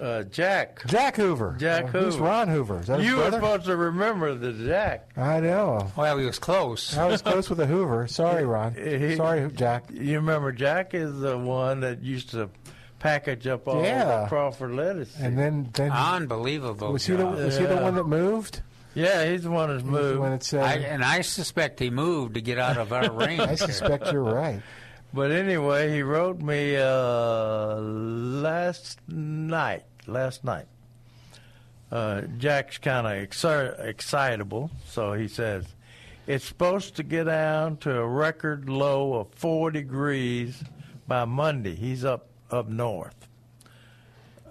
uh, Jack. Jack Hoover. Jack Uh, Hoover. who's Ron Hoover? Is that you were supposed to remember the Jack. I know. Well, he was close. I was close with the Hoover. Sorry, Ron. He- Sorry, Jack. You remember Jack is the one that used to package up all Yeah. the Crawford lettuce. And then, then Unbelievable. was he the job. was he the one that moved? Yeah, he's the one that's He was the moved. one that said, I, and I suspect he moved to get out of our range. I suspect you're right. But anyway, he wrote me uh, last night. Last night. Uh, Jack's kind of exci- excitable, so he says it's supposed to get down to a record low of four degrees by Monday. He's up up north.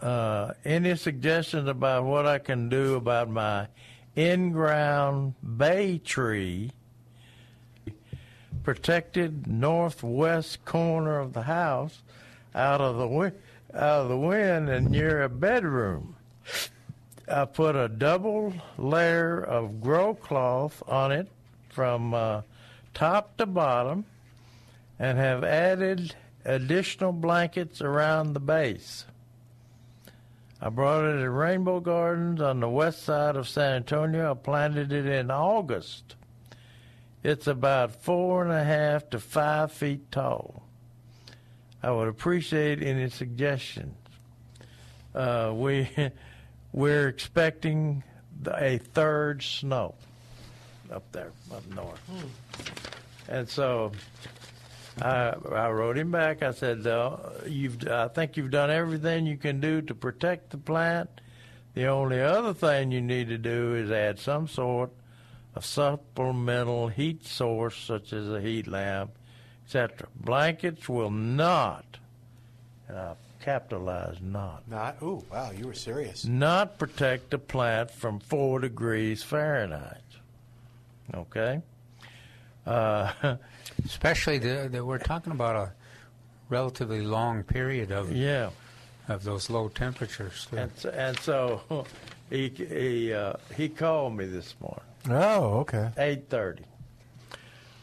Uh, any suggestions about what I can do about my in-ground bay tree? Protected northwest corner of the house out of the wi- out of the wind and near a bedroom. I put a double layer of grow cloth on it from uh, top to bottom and have added additional blankets around the base. I brought it to Rainbow Gardens on the west side of San Antonio. I planted it in August. It's about four and a half to five feet tall. I would appreciate any suggestions. Uh, we we're expecting a third snow up there up north, and so I I wrote him back. I said, uh, "You've I think you've done everything you can do to protect the plant. The only other thing you need to do is add some sort of supplemental heat source, such as a heat lamp, etc. Blankets will not, and I capitalize not, Not. Ooh, wow, you were serious. not protect the plant from four degrees Fahrenheit. Okay. Uh, Especially the, the we're talking about a relatively long period of yeah. of those low temperatures. And so, and so he he uh, he called me this morning. Oh, okay. eight thirty,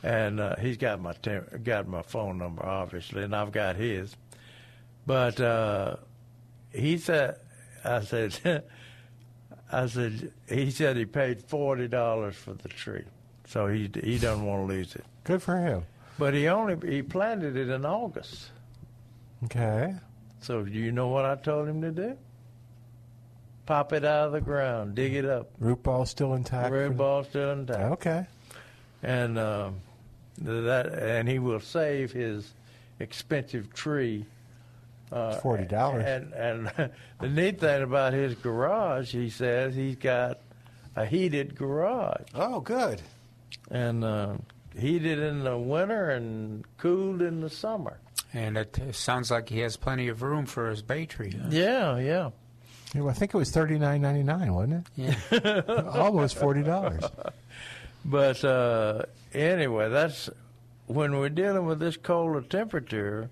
and uh, he's got my tem- got my phone number obviously, and I've got his. But uh, he said, I said, I said he said he paid forty dollars for the tree, so he he doesn't want to lose it. Good for him. But he only he planted it in August. Okay. So do you know what I told him to do? Pop it out of the ground, dig it up. Root ball still intact. Root ball still intact. Okay. and um, that and he will save his expensive tree. Uh, Forty dollars. And and the neat thing about his garage, he says he's got a heated garage. Oh, good. And uh, heated in the winter and cooled in the summer. And it uh, sounds like he has plenty of room for his bay tree. huh? Yeah, yeah. Yeah, well, I think it was thirty nine ninety nine, wasn't it? Yeah. Almost forty dollars. But uh, anyway, that's when we're dealing with this colder temperature.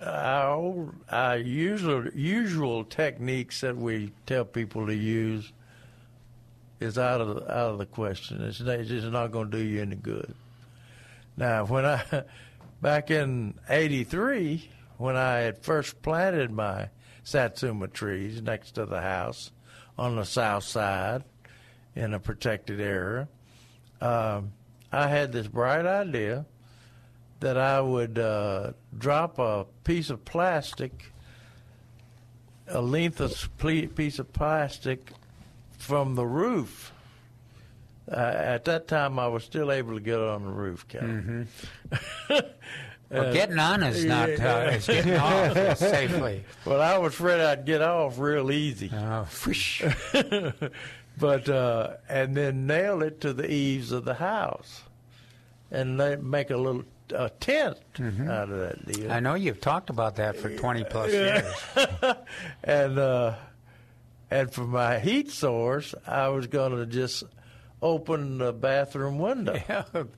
Our old, our usual usual techniques that we tell people to use is out of the, out of the question. It's, not- it's just not going to do you any good. Now, when I back in '83, when I had first planted my satsuma trees next to the house on the south side in a protected area, um, I had this bright idea that I would uh, drop a piece of plastic, a length of ple- piece of plastic from the roof. Uh, at that time, I was still able to get on the roof, Captain. Well, getting on is not, uh, it's getting off safely. Well, I was afraid I'd get off real easy. Oh, but uh, and then nail it to the eaves of the house, and they make a little a tent out of that deal. Mm-hmm. I know you've talked about that for 20 plus years. and uh, and for my heat source, I was going to just open the bathroom window. you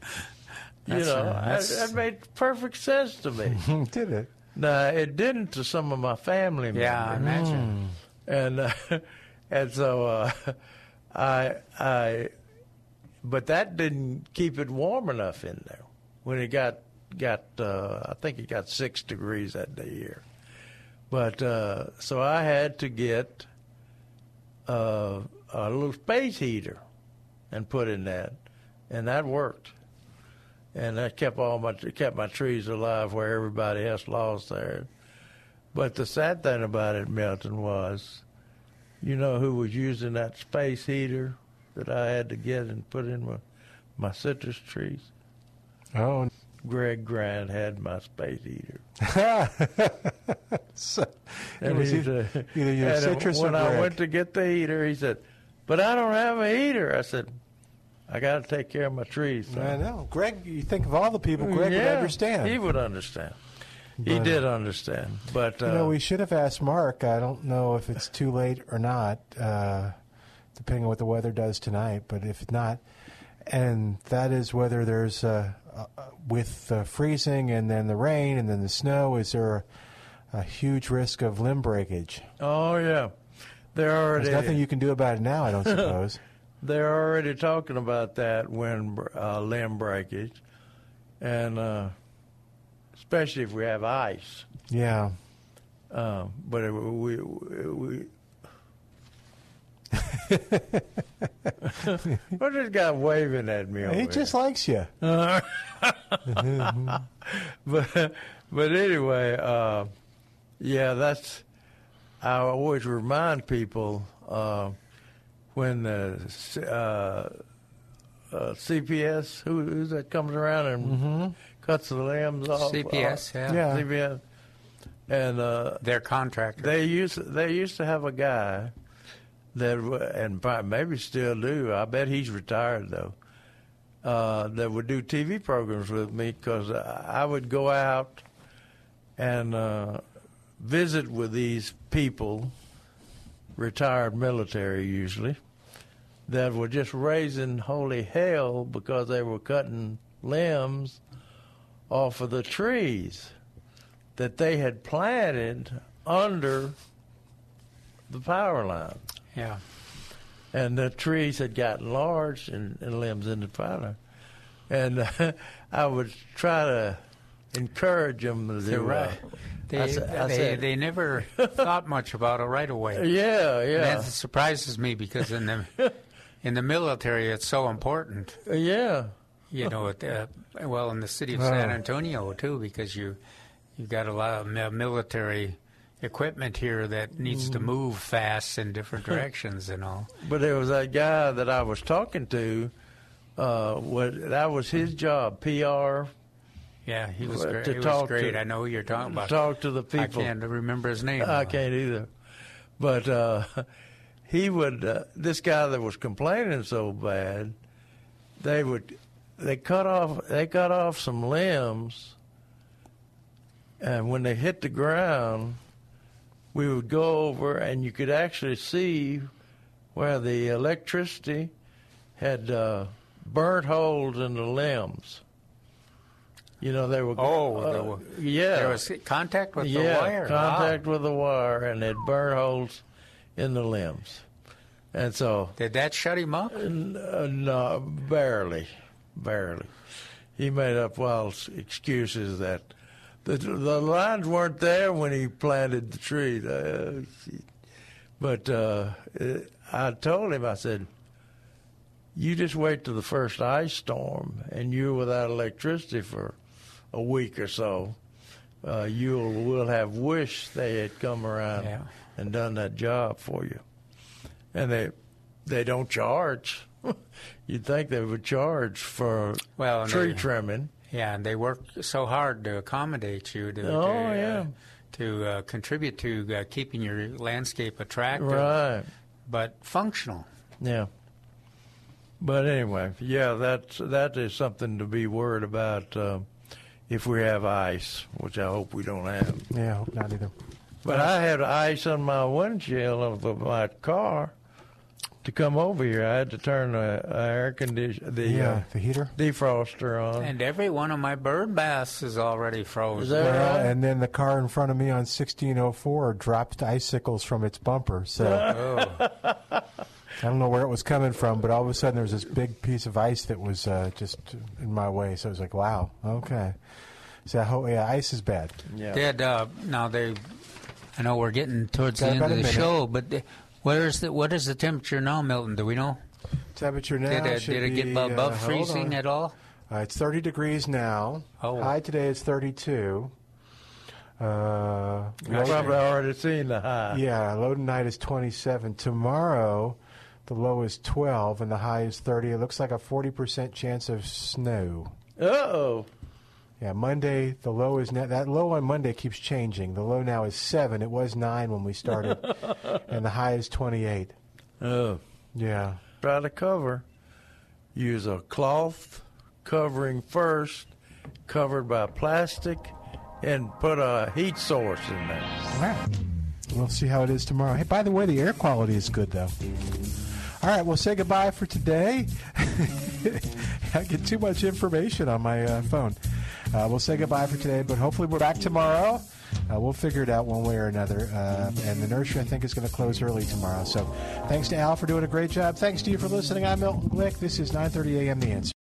That's, know, uh, that, that made perfect sense to me. Did it? No, it didn't to some of my family members. Yeah, I imagine. And uh, and so uh, I I, but that didn't keep it warm enough in there when it got got uh, I think it got six degrees that day here. But uh, so I had to get uh, a little space heater and put in that, and that worked. And that kept all my kept my trees alive where everybody else lost theirs. But the sad thing about it, Milton, was, you know who was using that space heater that I had to get and put in my my citrus trees? Oh, Greg Grant had my space heater. so, And he either, said- either your and citrus when I went to get the heater, he said, "But I don't have a heater." I said, "I got to take care of my trees." son." I know, Greg. You think of all the people Greg would understand. He would understand. he did understand, but uh, you know, we should have asked Mark. I don't know if it's too late or not, uh, depending on what the weather does tonight. But if not, and that is whether there's uh, uh, with uh, freezing and then the rain and then the snow, is there a, a huge risk of limb breakage? oh yeah, There are. already There's nothing you can do about it now, I don't suppose. They're already talking about that when uh, limb breakage, and uh, especially if we have ice. yeah. Um, but it, we, we, what's this guy waving at me? Over He here? just likes you. Uh, but but anyway, uh, yeah, that's. I always remind people uh, when the uh, uh, CPS who, who's that comes around and cuts the limbs off. CPS, uh, yeah. Yeah. CPS, and uh, Their contractor. they used they used to have a guy that and probably maybe still do. I bet he's retired though. Uh, that would do TV programs with me because I would go out and uh, visit with these people, retired military usually, that were just raising holy hell because they were cutting limbs off of the trees that they had planted under the power line. Yeah. And the trees had gotten large and, and limbs in the power line. And uh, I would try to encourage them to do They're right. They, I sa- I they, they never thought much about it right away. Yeah, yeah. That surprises me because in the in the military it's so important. Yeah. You know, it, uh, well, in the city of Oh. San Antonio too, because you you've got a lot of military equipment here that needs to Mm. move fast in different directions and all. But there was that guy that I was talking to. Uh, what that was his job, PR. Yeah, he was great. to He was talk great. to- I know who you're talking about. Talk to the people. I can't remember his name. I can't either. But uh, he would. Uh, this guy that was complaining so bad, they would. They cut off. They cut off some limbs, and when they hit the ground, we would go over, and you could actually see where the electricity had uh, burnt holes in the limbs. You know, they were. Oh, uh, there wa- yeah. there was contact with the yeah, wire. Contact with the wire, and it burned holes in the limbs. And so. Did that shut him up? Uh, no, barely. Barely. he made up wild excuses that the the lines weren't there when he planted the tree. Uh, but uh, I told him, I said, "You just wait till the first ice storm, and you're without electricity for a week or so. Uh, you'll will have wished they had come around Yeah. and done that job for you, and they they don't charge." You'd think they would charge for Well, tree they- trimming. Yeah, and they work so hard to accommodate you to, Oh, to, uh, yeah. to uh, contribute to uh, keeping your landscape attractive, Right. but functional. Yeah. But anyway, yeah, that's that is something to be worried about uh, if we have ice, which I hope we don't have. Yeah, I hope not either. But I had ice on my windshield of, of my car to come over here. I had to turn the uh, air condition, the Yeah, uh, the heater. defroster on. And every one of my bird baths is already frozen. Is that Well, right? and then the car in front of me on 1604 dropped icicles from its bumper. So Oh. I don't know where it was coming from, but all of a sudden there was this big piece of ice that was uh, just in my way. So I was like, wow, okay. So I hope, yeah, ice is bad. Yeah. Did uh, now they? I know we're getting towards the end of the minute. show, but the, where is the what is the temperature now, Milton? Do we know? Temperature now Did it, should did it get be, above uh, freezing at all? Uh, it's 30 degrees now. Oh. High today is 32. Uh, You've probably already seen the high. Yeah, low tonight is 27. Tomorrow, the low is 12 and the high is 30. It looks like a 40% chance of snow. Uh-oh. Yeah, Monday, the low is now, that low on Monday keeps changing. The low now is 7. It was 9 when we started. and the high is 28. Oh. Yeah. Try to cover. Use a cloth covering first, covered by plastic, and put a heat source in there. All right. We'll see how it is tomorrow. Hey, by the way, the air quality is good, though. All right, we'll say goodbye for today. I get too much information on my uh, phone. Uh, we'll say goodbye for today, but hopefully we're back tomorrow. Uh, we'll figure it out one way or another. Uh, and the nursery, I think, is going to close early tomorrow. So thanks to Al for doing a great job. Thanks to you for listening. I'm Milton Glick. This is 9:30 a.m. The Answer.